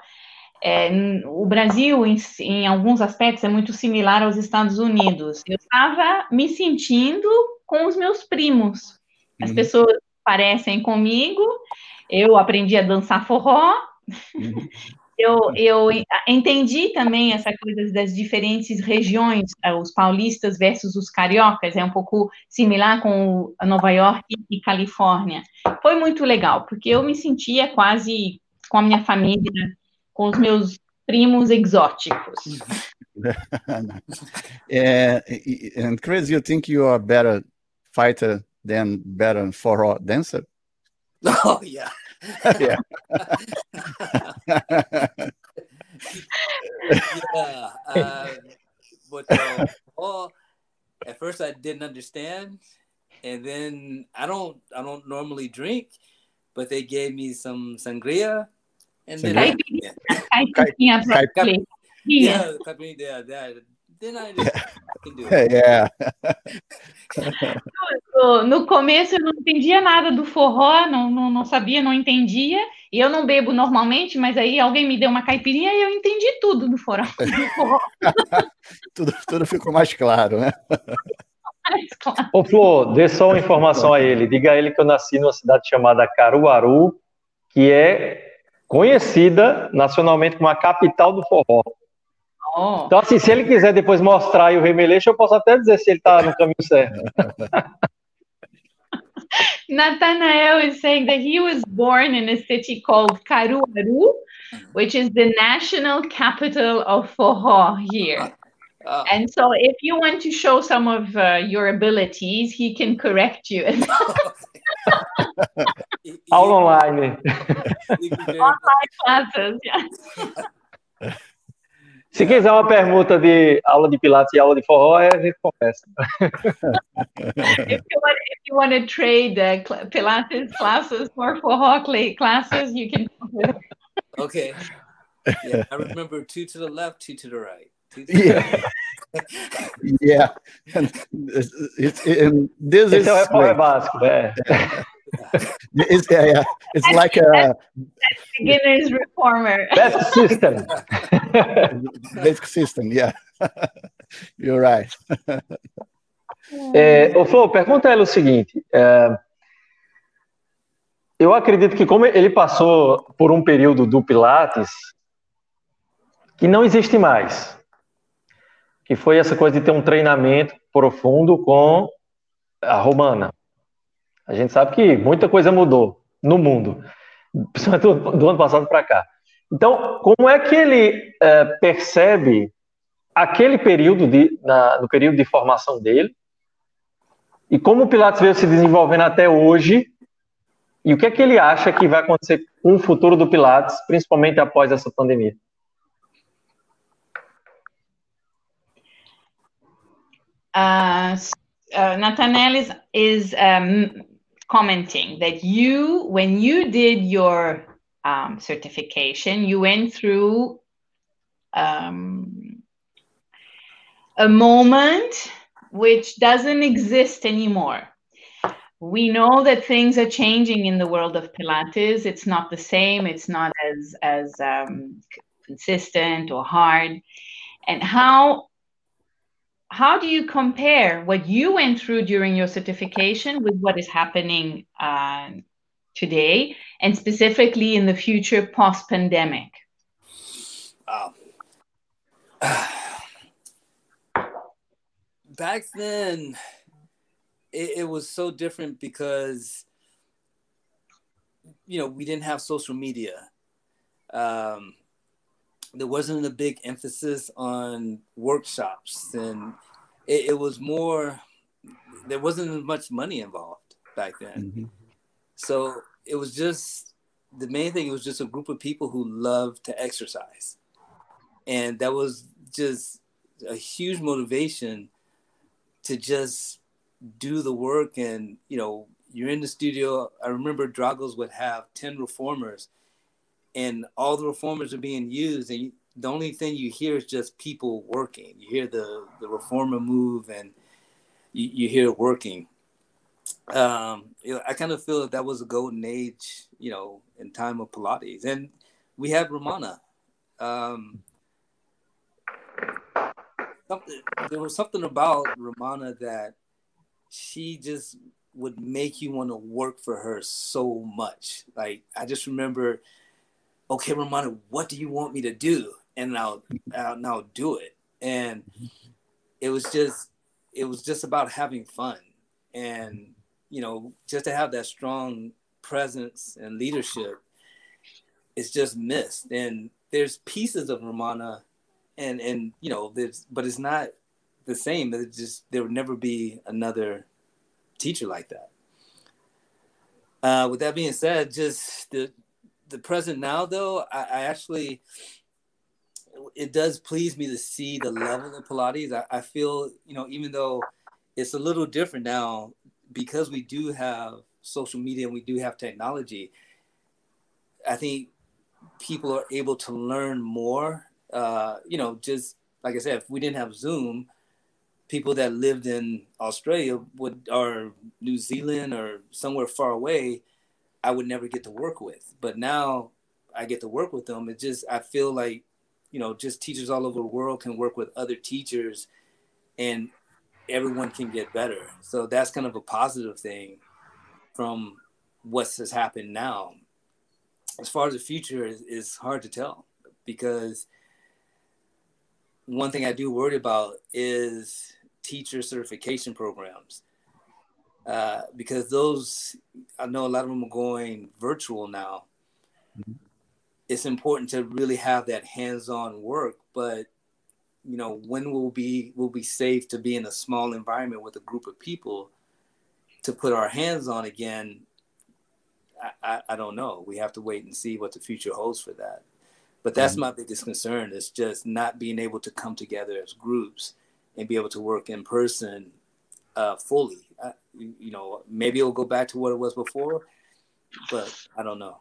É, o Brasil, em, em, alguns aspectos, é muito similar aos Estados Unidos. Eu estava me sentindo com os meus primos. As uhum. pessoas parecem comigo. Eu aprendi a dançar forró. Uhum. Eu, eu entendi também essa coisa das diferentes regiões, eh, os paulistas versus os cariocas, é um pouco similar com Nova York e Califórnia. Foi muito legal, porque eu me sentia quase com a minha família, com os meus primos exóticos. é, and Chris, you think you are better fighter than better forró dancer? Oh yeah. yeah. yeah. Uh, but uh, well, at first I didn't understand, and then I don't I don't normally drink, but they gave me some sangria, and then I, yeah, yeah, yeah, that then I. Yeah. no, no começo eu não entendia nada do forró, não, não, não sabia, não entendia. E eu não bebo normalmente, mas aí alguém me deu uma caipirinha e eu entendi tudo do forró. Do forró. tudo, tudo ficou mais claro, né? Claro. Ô, Flor, dê só uma informação a ele. Diga a ele que eu nasci numa cidade chamada Caruaru, que é conhecida nacionalmente como a capital do forró. Oh. Então, assim, se ele quiser depois mostrar o remeleixo, eu posso até dizer se ele está no caminho certo. Nathanael is saying that he was born in a city called Caruaru, which is the national capital of forró here. Uh, and so, if you want to show some of uh, your abilities, he can correct you. All online. online classes. Se quiser uma permuta de aula de Pilates e aula de forró, a gente conversa. if, you want, if you want to trade uh, Pilates classes for forró classes, you can. okay. Yeah, I remember two to the left, two to the right. yeah. yeah. And it's, it's, and this Esse is é o básico, né? It's, yeah, yeah. it's like a beginner's reformer. Best system. Basic system, yeah. You're right. É, ô Flo, pergunta a ela o seguinte. É, eu acredito que como ele passou por um período do Pilates que não existe mais, que foi essa coisa de ter um treinamento profundo com a romana. A gente sabe que muita coisa mudou no mundo, principalmente do, do ano passado para cá. Então, como é que ele é, percebe aquele período de, na, no período de formação dele e como o Pilates veio se desenvolvendo até hoje e o que é que ele acha que vai acontecer com o futuro do Pilates, principalmente após essa pandemia? Uh, uh, is, is um, commenting that you, when you did your um, certification, you went through um, a moment which doesn't exist anymore. We know that things are changing in the world of Pilates. It's not the same. It's not as as um, consistent or hard. And how how do you compare what you went through during your certification with what is happening uh, today and specifically in the future post pandemic? Um, back then, it, it was so different because, you know, we didn't have social media. Um, there wasn't a big emphasis on workshops and it, it was more there wasn't as much money involved back then. Mm-hmm. so it was just the main thing it was just a group of people who loved to exercise. And that was just a huge motivation to just do the work. And you know you're in the studio. I remember dragos would have 10 reformers and all the reformers are being used and the only thing you hear is just people working. You hear the the reformer move and you, you hear working. Um you know, i kind of feel that that was a golden age you know in time of pilates. And we have romana Um, there was something about Romana that she just would make you want to work for her so much. Like I just remember, okay, Romana, what do you want me to do? And I'll, I'll do it. And it was just, it was just about having fun, and you know, just to have that strong presence and leadership. It's just missed, and there's pieces of Romana and and you know there's but it's not the same it just there would never be another teacher like that uh, with that being said just the the present now though I, I, actually it does please me to see the level of pilates. I, I feel you know even though it's a little different now because we do have social media and we do have technology i think people are able to learn more. Uh, you know, just like I said, if we didn't have Zoom, people that lived in Australia would or New Zealand or somewhere far away, I would never get to work with. But now I get to work with them. It just I feel like, you know, just teachers all over the world can work with other teachers and everyone can get better. So that's kind of a positive thing from what has happened now. As far as the future is, is hard to tell because one thing I do worry about is teacher certification programs. Uh, because those, I know a lot of them are going virtual now. Mm-hmm. It's important to really have that hands-on work, but you know, when will be will be safe to be in a small environment with a group of people to put our hands on again? I, I, I don't know. We have to wait and see what the future holds for that. But that's mm-hmm. my biggest concern is just not being able to come together as groups and be able to work in person uh, fully. You, know, maybe it'll go back to what it was before, but I don't know.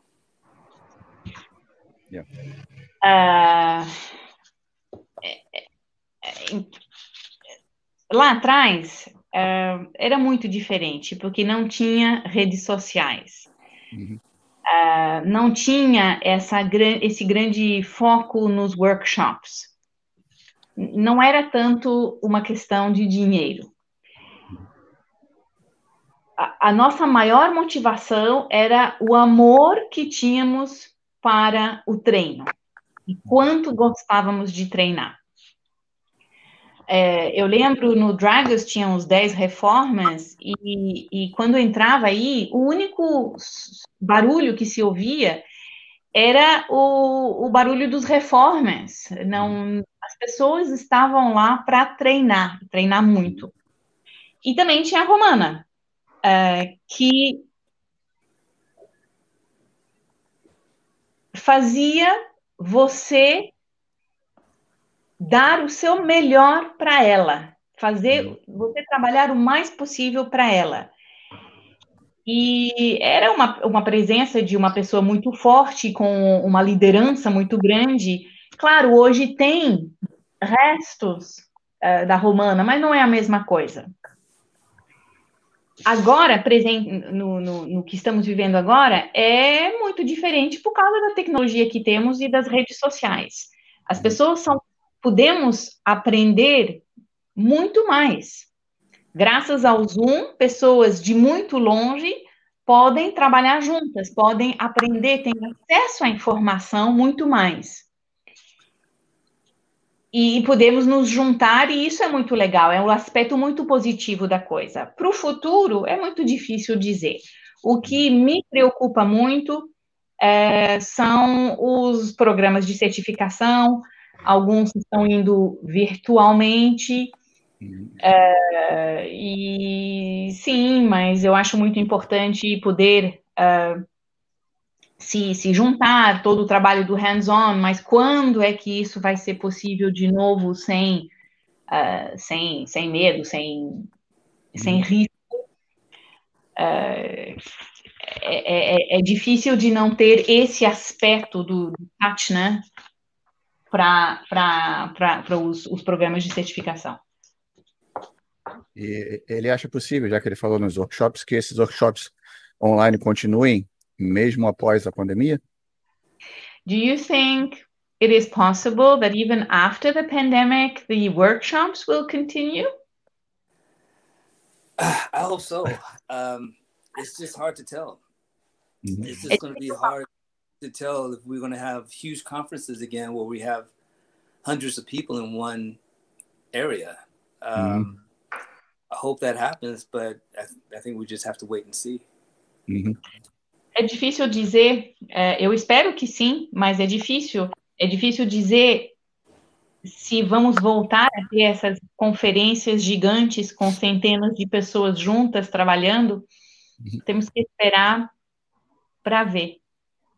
Yeah. Uh, lá atrás uh, era muito diferente, porque não tinha redes sociais. Uhum. uh, não tinha essa, esse grande foco nos workshops. Não era tanto uma questão de dinheiro. A, nossa maior motivação era o amor que tínhamos para o treino e quanto gostávamos de treinar. É, eu lembro no Dragos tinha uns 10 reformas, e, e quando entrava aí, o único barulho que se ouvia era o, o barulho dos reformas. Não, as pessoas estavam lá para treinar, treinar muito. E também tinha a romana, é, que fazia você dar o seu melhor para ela, fazer uhum. você trabalhar o mais possível para ela. E era uma, uma presença de uma pessoa muito forte, com uma liderança muito grande. Claro, hoje tem restos uh, da romana, mas não é a mesma coisa. Agora, presente no, no, no, que estamos vivendo agora, é muito diferente por causa da tecnologia que temos e das redes sociais. As uhum. pessoas são podemos aprender muito mais. Graças ao Zoom, pessoas de muito longe podem trabalhar juntas, podem aprender, têm acesso à informação muito mais. E podemos nos juntar, e isso é muito legal, é um aspecto muito positivo da coisa. Para o futuro, é muito difícil dizer. O que me preocupa muito é, são os programas de certificação, alguns estão indo virtualmente. É, e sim, mas eu acho muito importante poder uh, se, se juntar, todo o trabalho do hands-on, mas quando é que isso vai ser possível de novo sem, uh, sem, sem medo, sem, sem uhum. risco? Uh, é, é, é, difícil de não ter esse aspecto do, do touch, né? para os, os programas de certificação. E ele acha possível, já que ele falou nos workshops, que esses workshops online continuem mesmo após a pandemia? Do you think it is possible that even after the pandemic, the workshops will continue? I hope so. Um, it's just hard to tell. Mm-hmm. It's just going to be hard to tell if we're going to have huge conferences again where we have hundreds of people in one area. Um, mm-hmm. I hope that happens, but I, th- I, think we just have to wait and see. Mm-hmm. É difícil dizer, é, eu espero que sim, mas é difícil, é difícil dizer se vamos voltar a ter essas conferências gigantes com centenas de pessoas juntas trabalhando. Uhum. Temos que esperar para ver.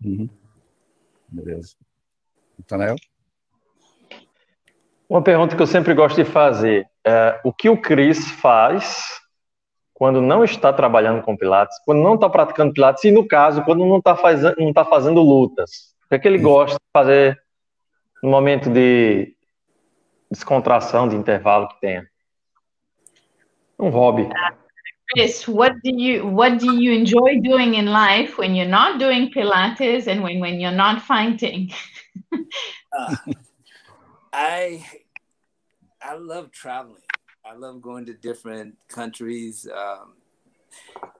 Uhum. Beleza. Nathanael? Uma pergunta que eu sempre gosto de fazer é o que o Cris faz quando não está trabalhando com Pilates, quando não está praticando Pilates e, no caso, quando não está fazendo, não tá fazendo lutas? O que é que ele gosta de fazer no momento de descontração, de intervalo que tenha? Um hobby. Chris, what do you what do you enjoy doing in life when you're not doing Pilates and when when you're not fighting? uh, I I love traveling. I love going to different countries, um,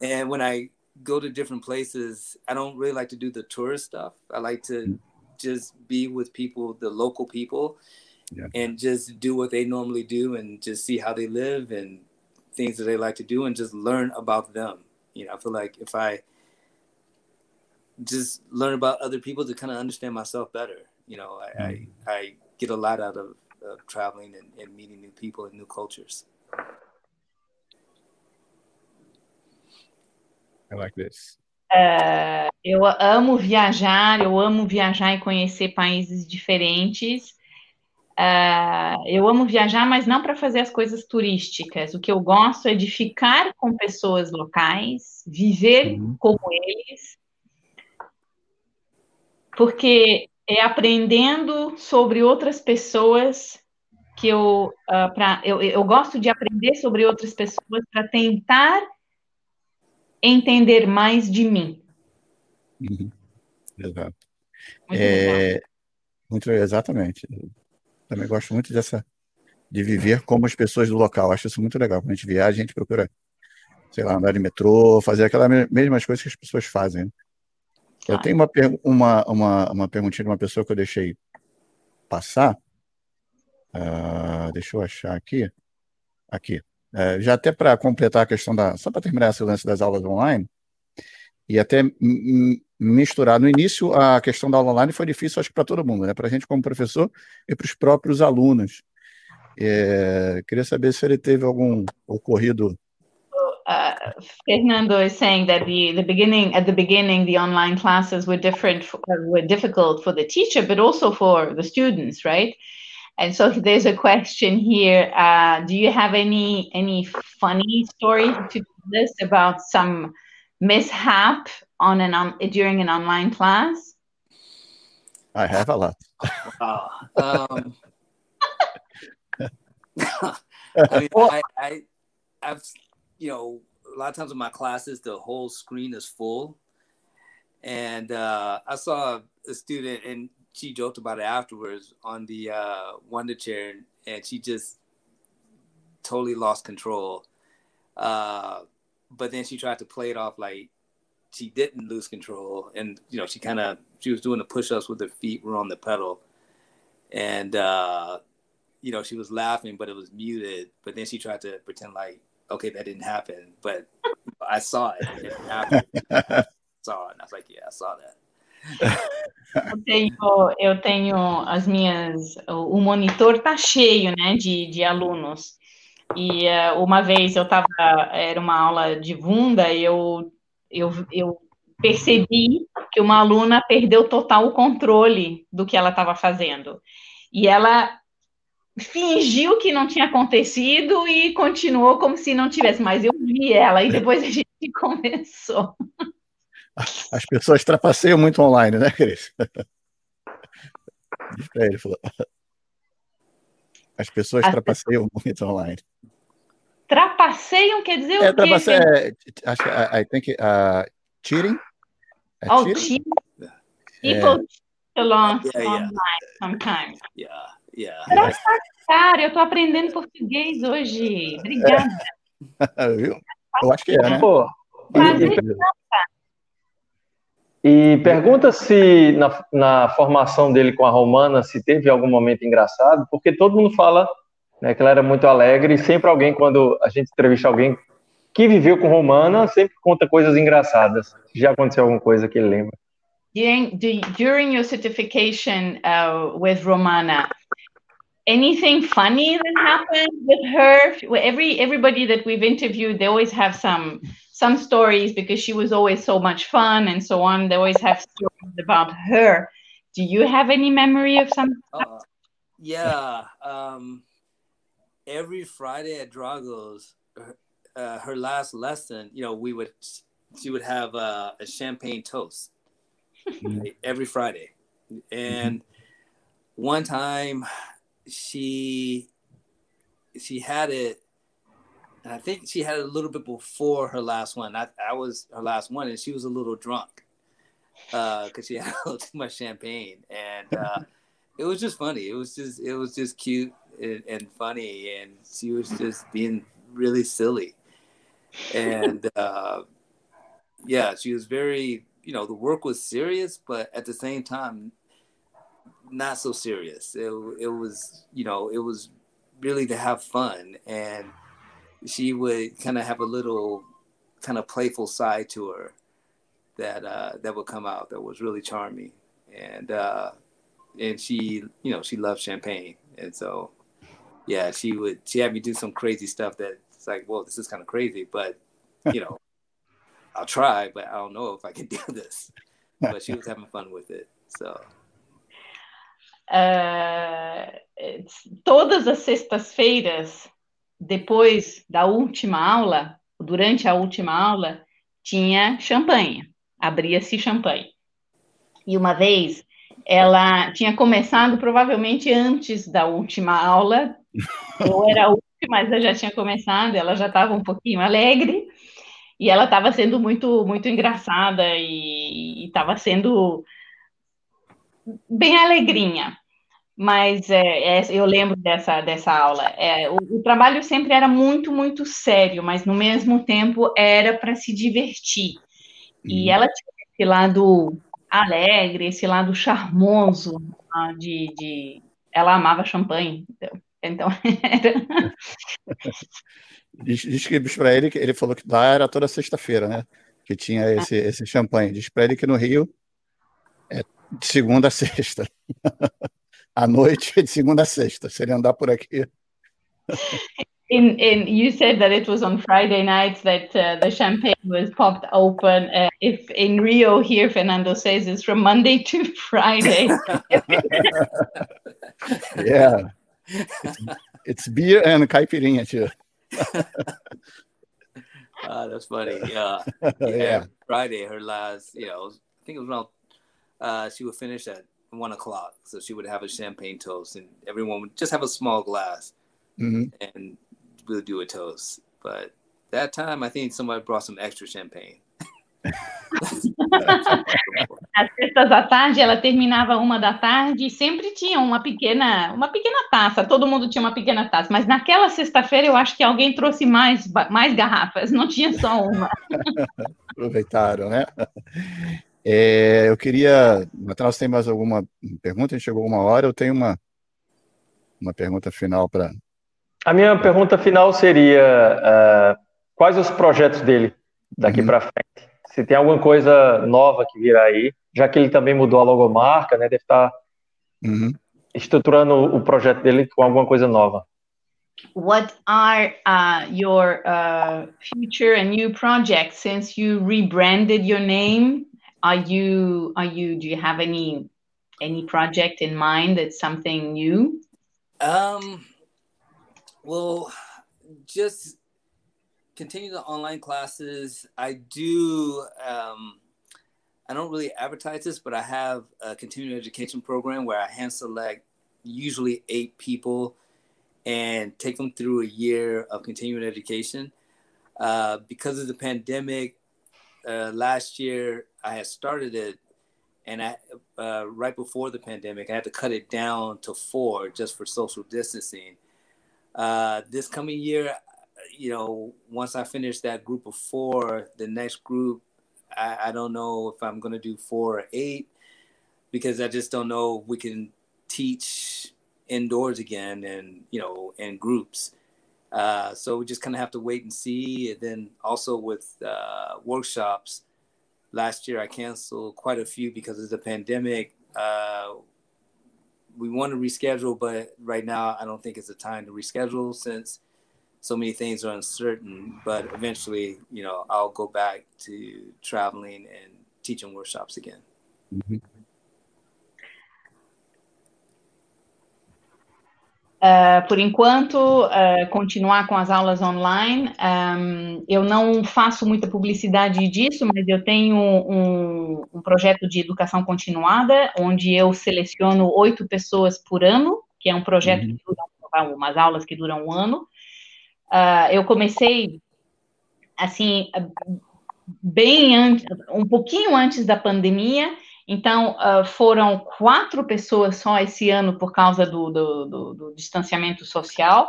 and when I go to different places, I don't really like to do the tourist stuff. I like to just be with people, the local people, yeah. and just do what they normally do, and just see how they live and things that they like to do and just learn about them. You know, I feel like if I just learn about other people to kind of understand myself better, you know, I. I, I, get a lot out of, of traveling and, and meeting new people and new cultures. I like this. Uh, eu amo viajar, eu amo viajar e conhecer países diferentes. Uh, eu amo viajar, mas não para fazer as coisas turísticas. O que eu gosto é de ficar com pessoas locais, viver uhum. como eles, porque é aprendendo sobre outras pessoas que eu, uh, pra, eu, eu gosto de aprender sobre outras pessoas para tentar entender mais de mim. Uhum. Exato. Muito é, muito exatamente. Também gosto muito dessa de viver como as pessoas do local. Acho isso muito legal. Quando a gente viaja, a gente procura, sei lá, andar de metrô, fazer aquelas mesmas coisas que as pessoas fazem. Né? Eu tenho uma, uma, uma, uma perguntinha de uma pessoa que eu deixei passar. Uh, deixa eu achar aqui. Aqui. Uh, já até para completar a questão da. Só para terminar essa lance das aulas online, e até misturar. No início, a questão da aula online foi difícil, acho que para todo mundo, né? para a gente como professor e para os próprios alunos. É, queria saber se ele teve algum ocorrido. Uh, Fernando is saying that the, the beginning at the beginning the online classes were different for, uh, were difficult for the teacher but also for the students right and so there's a question here uh, do you have any any funny stories to this about some mishap on an on during an online class? I have a lot. Wow. Um, I mean, I, I, I've, you know, a lot of times in my classes, the whole screen is full. And uh, I saw a student, and she joked about it afterwards on the uh, wonder chair, and she just totally lost control. Uh, but then she tried to play it off like she didn't lose control, and you know she kind of she was doing the push-ups with her feet were on the pedal, and uh, you know she was laughing, but it was muted. But then she tried to pretend like okay that didn't happen, but I saw it. it didn't happen. saw it, and I was like, yeah, I saw that. Eu tenho, eu tenho as minhas. O monitor tá cheio, né, de, de alunos. E uh, uma vez eu estava, era uma aula de Vunda, e eu, eu, eu percebi que uma aluna perdeu total o controle do que ela estava fazendo. E ela fingiu que não tinha acontecido e continuou como se não tivesse, mas eu vi ela e depois a gente começou. As pessoas trapaceiam muito online, né, Cris? Diz para ele, falou. As pessoas As trapaceiam pessoas... muito online. Trapaceiam quer dizer é, o quê? É, acho que I think uh, cheating. É oh, cheating. People, Long yeah, online yeah. sometimes. Yeah, yeah. Cara, eu tô aprendendo português hoje. Obrigada. É. Viu? Eu acho que é, né? Pô, e pergunta se na, na formação dele com a Romana se teve algum momento engraçado, porque todo mundo fala né, que ela era muito alegre e sempre alguém, quando a gente entrevista alguém que viveu com Romana, sempre conta coisas engraçadas. Já aconteceu alguma coisa que ele lembra? During, during your certification uh, with Romana, anything funny that happened with her? Every everybody that we've interviewed, they always have some some stories because she was always so much fun and so on. They always have stories about her. Do you have any memory of some? Uh, yeah. Um, every Friday at Drago's, uh, her last lesson, you know, we would she would have a, a champagne toast every Friday, and one time she she had it and I think she had it a little bit before her last one. I, I was her last one, and she was a little drunk because uh, she had a little too much champagne, and uh, it was just funny. It was just it was just cute and, and funny, and she was just being really silly, and uh, yeah, she was very you know the work was serious, but at the same time not so serious. It, it was, you know, it was really to have fun. And she would kind of have a little kind of playful side to her that uh, that would come out that was really charming. And uh, and she, you know, she loved champagne. And so, yeah, she would, she had me do some crazy stuff that it's like, well, this is kind of crazy, but, you know, I'll try, but I don't know if I can do this. But she was having fun with it. So Uh, todas as sextas-feiras, depois da última aula, durante a última aula, tinha champanhe, abria-se champanhe. E uma vez ela tinha começado provavelmente antes da última aula, ou era a última, mas ela já tinha começado, ela já estava um pouquinho alegre, e ela estava sendo muito, muito engraçada e estava sendo bem alegrinha mas é, é, eu lembro dessa, dessa aula. É, o, o, trabalho sempre era muito, muito sério, mas no mesmo tempo era para se divertir. E uhum. ela tinha esse lado alegre, esse lado charmoso ah, de, de, Ela amava champanhe, então, então era. Diz, diz que para ele que ele falou que lá era toda sexta-feira, né? Que tinha esse, esse champanhe. Diz para ele que no Rio é de segunda a sexta. à noite de segunda a sexta. Se ele andar por aqui. In, in you said that it was on Friday nights that uh, the champagne was popped open. Uh, if in Rio here, Fernando says it's from Monday to Friday. yeah, it's, it's, beer and caipirinha too. uh, that's funny. Yeah. yeah, yeah. Friday, her last, you know, I think it was around. Uh, she would finish at one o'clock. So she would have a champagne toast, and everyone would just have a small glass, mm-hmm. and we'll do a toast. But that time, I think somebody brought some extra champagne. Às sextas da tarde, ela terminava uma da tarde e sempre tinha uma pequena, uma pequena taça. Todo mundo tinha uma pequena taça, mas naquela sexta-feira eu acho que alguém trouxe mais, mais garrafas. Não tinha só uma. Aproveitaram, né? É, eu queria. Você tem mais alguma pergunta? A gente chegou uma hora, eu tenho uma, uma pergunta final para. A minha pergunta final seria: uh, quais os projetos dele daqui uhum. para frente? Se tem alguma coisa nova que virá aí, já que ele também mudou a logomarca, né? Deve estar tá uhum. estruturando o projeto dele com alguma coisa nova. What are uh, your uh, future and new projects since you rebranded your name are you are you do you have any any project in mind that's something new? Um well just continue the online classes. I do um i don't really advertise this but i have a continuing education program where i hand select usually eight people and take them through a year of continuing education. Uh, because of the pandemic uh, last year I had started it and I, uh, right before the pandemic, I had to cut it down to four just for social distancing. Uh, this coming year, you know, once I finish that group of four, the next group, I, I don't know if I'm going to do four or eight because I just don't know if we can teach indoors again and, you know, in groups. Uh, so we just kind of have to wait and see. And then also with uh, workshops, last year I canceled quite a few because of the pandemic. Uh, we want to reschedule, but right now I don't think it's the time to reschedule since so many things are uncertain. But eventually, you know, I'll go back to traveling and teaching workshops again. Mm-hmm. Uh, por enquanto, uh, continuar com as aulas online. Um, eu não faço muita publicidade disso, mas eu tenho um, um, projeto de educação continuada, onde eu seleciono oito pessoas por ano, que é um projeto uhum. que dura umas aulas que duram um ano. Uh, eu comecei assim bem antes, um pouquinho antes da pandemia então, uh, foram quatro pessoas só esse ano por causa do, do, do, do distanciamento social.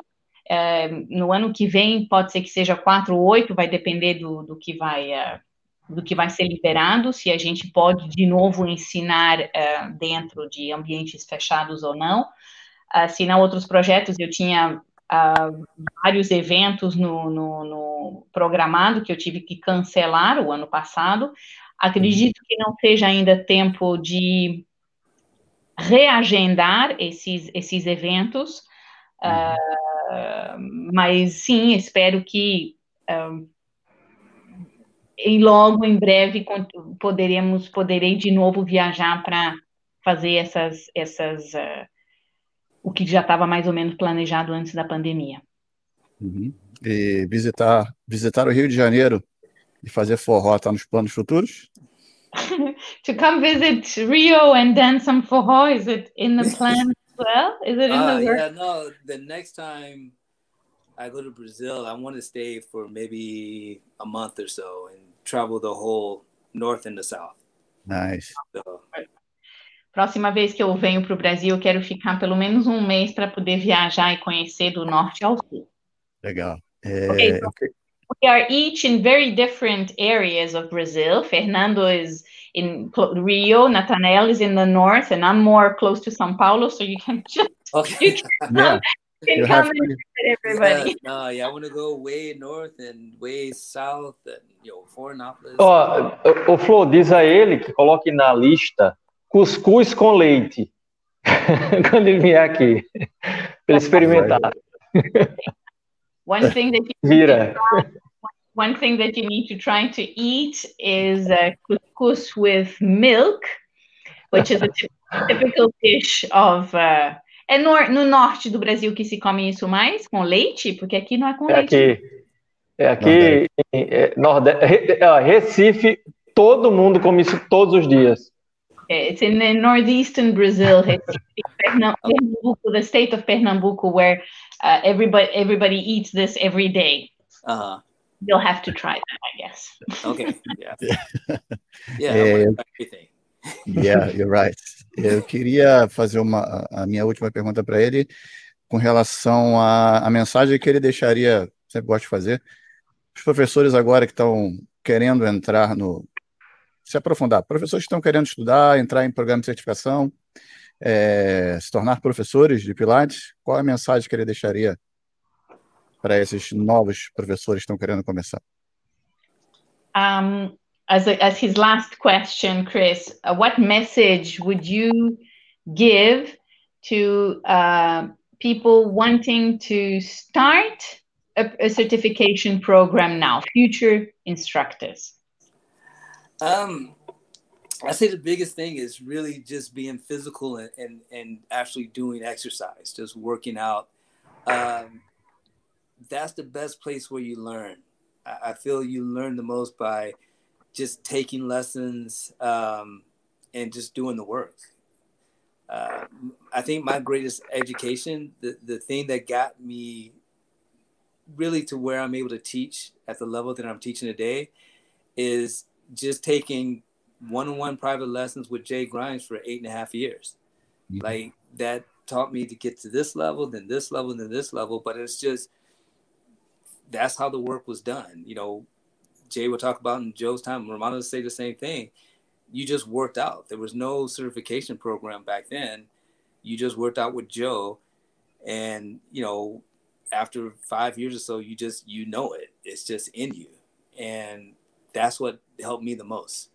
É, no ano que vem, pode ser que seja quatro ou oito, vai depender do, que vai, uh, do que vai ser liberado, se a gente pode, de novo, ensinar uh, dentro de ambientes fechados ou não. se não, outros projetos, eu tinha vários eventos no, no, no programado que eu tive que cancelar o ano passado, Acredito que não seja ainda tempo de reagendar esses, esses eventos, uh, mas sim, espero que uh, em logo, em breve, poderemos, poderei de novo viajar para fazer essas, essas uh, o que já estava mais ou menos planejado antes da pandemia. Uhum. E visitar, visitar o Rio de Janeiro e fazer forró está nos planos futuros? to come visit Rio and dance some forró, is it in the plan as well? Is it in uh, the work? Yeah, no, the next time I go to Brazil, I want to stay for maybe a month or so and travel the whole north and the south. Nice. So, Próxima vez que eu venho para o Brasil, eu quero ficar pelo menos um mês para poder viajar e conhecer do norte ao sul. Legal. É, okay, okay we are each in very different areas of Brazil. Fernando is in Rio, Nathanael is in the north, and I'm more close to São Paulo, so you can just okay. you can yeah. You come and visit everybody. Yeah, no, yeah, I want to go way north and way south, and you know, Florianópolis. Ó, oh, o Flo diz a ele que coloque na lista cuscuz com leite quando ele vier aqui, para experimentar. One thing that you Vira. one thing that you need to try to eat is uh, couscous with milk, which is a typical dish of. Uh, é no, no, norte do Brasil que se come isso mais, com leite? Porque aqui não é com é leite. Aqui, é aqui em é, Nordeste, Recife, todo mundo come isso todos os dias. It's in the northeastern Brazil, Pernambuco, the state of Pernambuco, where uh, everybody everybody eats this every day. Uh -huh. You'll have to try that, I guess. Okay. Yeah. yeah. é, yeah, you're right. Eu queria fazer uma a minha última pergunta para ele com relação à, à mensagem que ele deixaria, sempre gosto de fazer, os professores agora que estão querendo entrar no se aprofundar, professores que estão querendo estudar, entrar em programa de certificação, é, se tornar professores de Pilates, qual é a mensagem que ele deixaria para esses novos professores que estão querendo começar? Um, as, a, as his last question, Chris, uh, what message would you give to uh, people wanting to start a, a, certification program now, future instructors? Um, I say the biggest thing is really just being physical and, and, and actually doing exercise, just working out. Um, that's the best place where you learn. I, I feel you learn the most by just taking lessons um, and just doing the work. Uh, I think my greatest education, the, the thing that got me really to where I'm able to teach at the level that I'm teaching today, is just taking one-on-one private lessons with Jay Grimes for eight and a half years. Mm-hmm. Like that taught me to get to this level, then this level, then this level. But it's just that's how the work was done. You know, Jay would talk about in Joe's time, Romano would say the same thing. You just worked out. There was no certification program back then. You just worked out with Joe. And, you know, after five years or so, you just, you know it. It's just in you. And that's what helped me the most.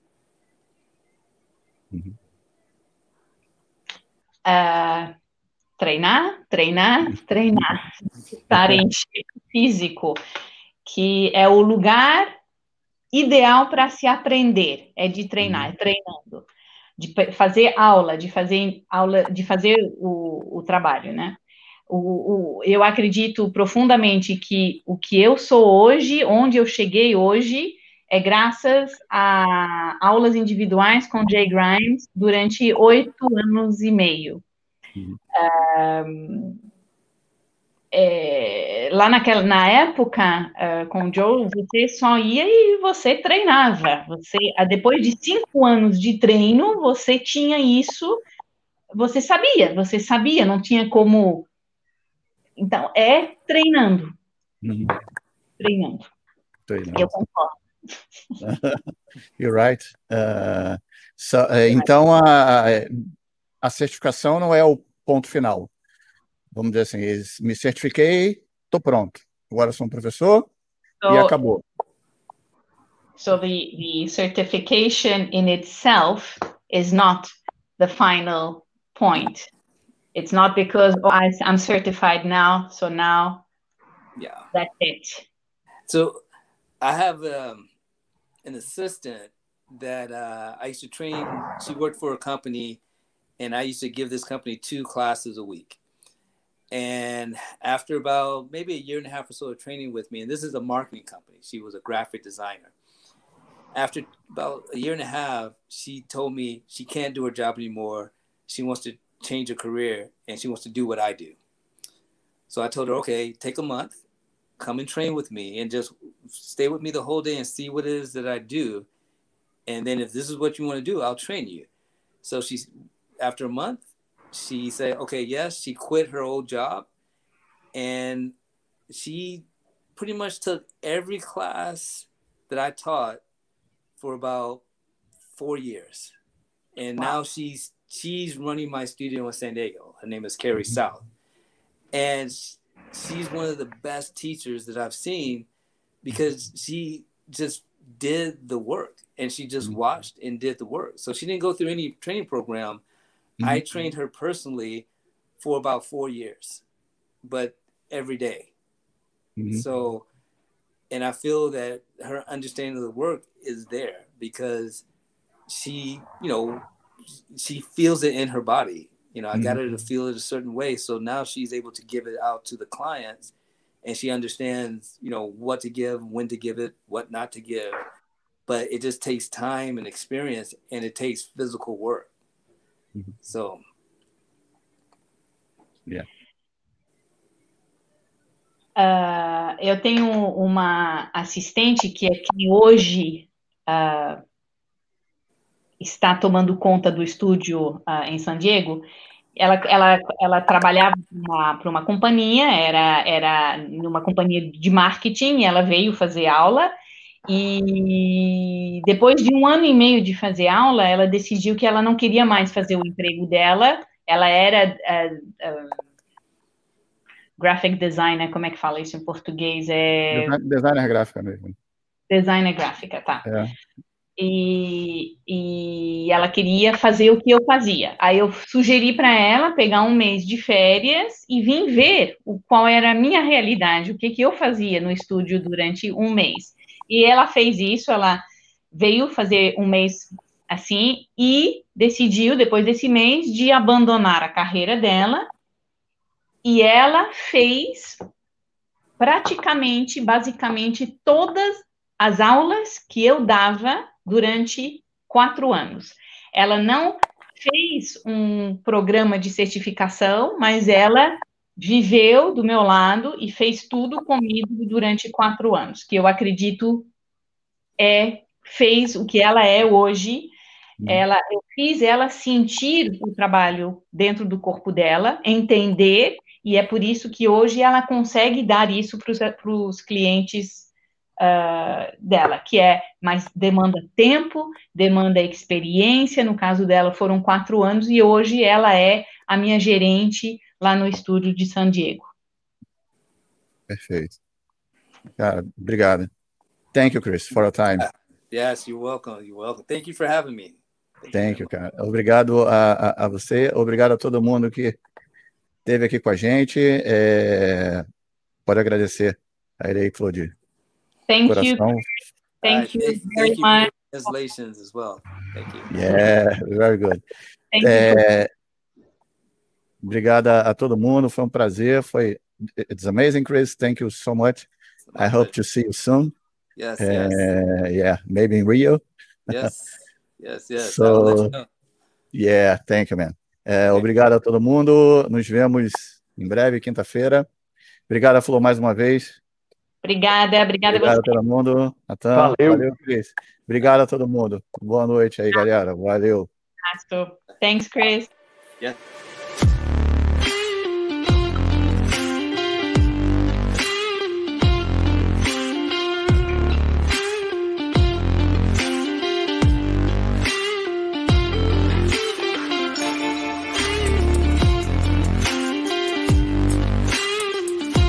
Uh, treinar, treinar, treinar. Estar em físico, que é o lugar ideal para se aprender, é de treinar, é uhum. treinando, de fazer aula, de fazer aula, de fazer o, o trabalho, né? O, o, eu acredito profundamente que o que eu sou hoje, onde eu cheguei hoje, é graças a aulas individuais com Jay Grimes durante oito anos e meio. Uhum. Um, é, lá naquela, na época, uh, com o Joe, você só ia e você treinava. Você, depois de cinco anos de treino, você tinha isso, você sabia, você sabia, não tinha como. Então, é treinando. Uhum. Treinando. treinando. Eu concordo. You're right. Uh, so, uh, então, a, a certificação não é o ponto final vamos dizer assim, me certifiquei, estou pronto. Agora sou um professor so, e acabou. So the, the certification in itself is not the final point. It's not because oh, I, I'm certified now, so now yeah, that's it. So I have um, an assistant that uh, I used to train. She worked for a company, and I used to give this company two classes a week. And after about maybe a year and a half or so of training with me, and this is a marketing company, she was a graphic designer. After about a year and a half, she told me she can't do her job anymore. She wants to change her career and she wants to do what I do. So I told her, okay, take a month, come and train with me and just stay with me the whole day and see what it is that I do. And then if this is what you want to do, I'll train you. So she's after a month, she said, okay, yes, she quit her old job and she pretty much took every class that I taught for about four years. And wow. now she's she's running my studio in San Diego. Her name is Carrie mm-hmm. South. And she's one of the best teachers that I've seen because she just did the work and she just mm-hmm. watched and did the work. So she didn't go through any training program Mm-hmm. I trained her personally for about four years, but every day. Mm-hmm. So, and I feel that her understanding of the work is there because she, you know, she feels it in her body. You know, I mm-hmm. got her to feel it a certain way. So now she's able to give it out to the clients and she understands, you know, what to give, when to give it, what not to give. But it just takes time and experience and it takes physical work. Mm-hmm. So, yeah. Uh, eu tenho uma assistente que é quem hoje uh, está tomando conta do estúdio uh, em San Diego. Ela, ela, ela trabalhava para uma, companhia, era, era numa companhia de marketing, ela veio fazer aula e depois de um ano e meio de fazer aula, ela decidiu que ela não queria mais fazer o emprego dela. Ela era uh, uh, graphic designer, como é que fala isso em português? É... Designer gráfica mesmo. Designer gráfica, tá. É. E, e ela queria fazer o que eu fazia. Aí eu sugeri para ela pegar um mês de férias e vir ver o, qual era a minha realidade, o que, que eu fazia no estúdio durante um mês. E ela fez isso, ela veio fazer um mês assim e decidiu, depois desse mês, de abandonar a carreira dela. E ela fez praticamente, basicamente, todas as aulas que eu dava durante quatro anos. Ela não fez um programa de certificação, mas ela viveu do meu lado e fez tudo comigo durante quatro anos, que eu acredito é fez o que ela é hoje. Hum. Ela, eu fiz ela sentir o trabalho dentro do corpo dela, entender, e é por isso que hoje ela consegue dar isso para os clientes uh, dela, que é mais demanda tempo, demanda experiência. No caso dela, foram quatro anos, e hoje ela é a minha gerente lá no estúdio de San Diego. Perfeito. Cara, obrigado. Thank you, Chris, for your time. Yes, you're welcome. You're welcome. Thank you for having me. Thank, Thank you, cara. Obrigado a, a, a, você, obrigado a todo mundo que esteve aqui com a gente. É... Pode agradecer a Irei Flodir. Thank Coração. you. Thank you very much. translations as well. Thank you. Yeah, very good. Thank é... you. Obrigado a, a todo mundo, foi um prazer, foi it's amazing, Chris. Thank you so much. I hope to see you soon. Yes, uh, yes. Yeah, maybe in Rio. Yes, yes, yes. so, yeah, thank you, man. É, obrigado a todo mundo. Nos vemos em breve, quinta-feira. Obrigado, Flor, mais uma vez. Obrigada, obrigada obrigado a você. a todo mundo. Natan, valeu. valeu, Chris. Obrigado a todo mundo. Boa noite aí, galera. Valeu. Thanks, Chris. Yeah.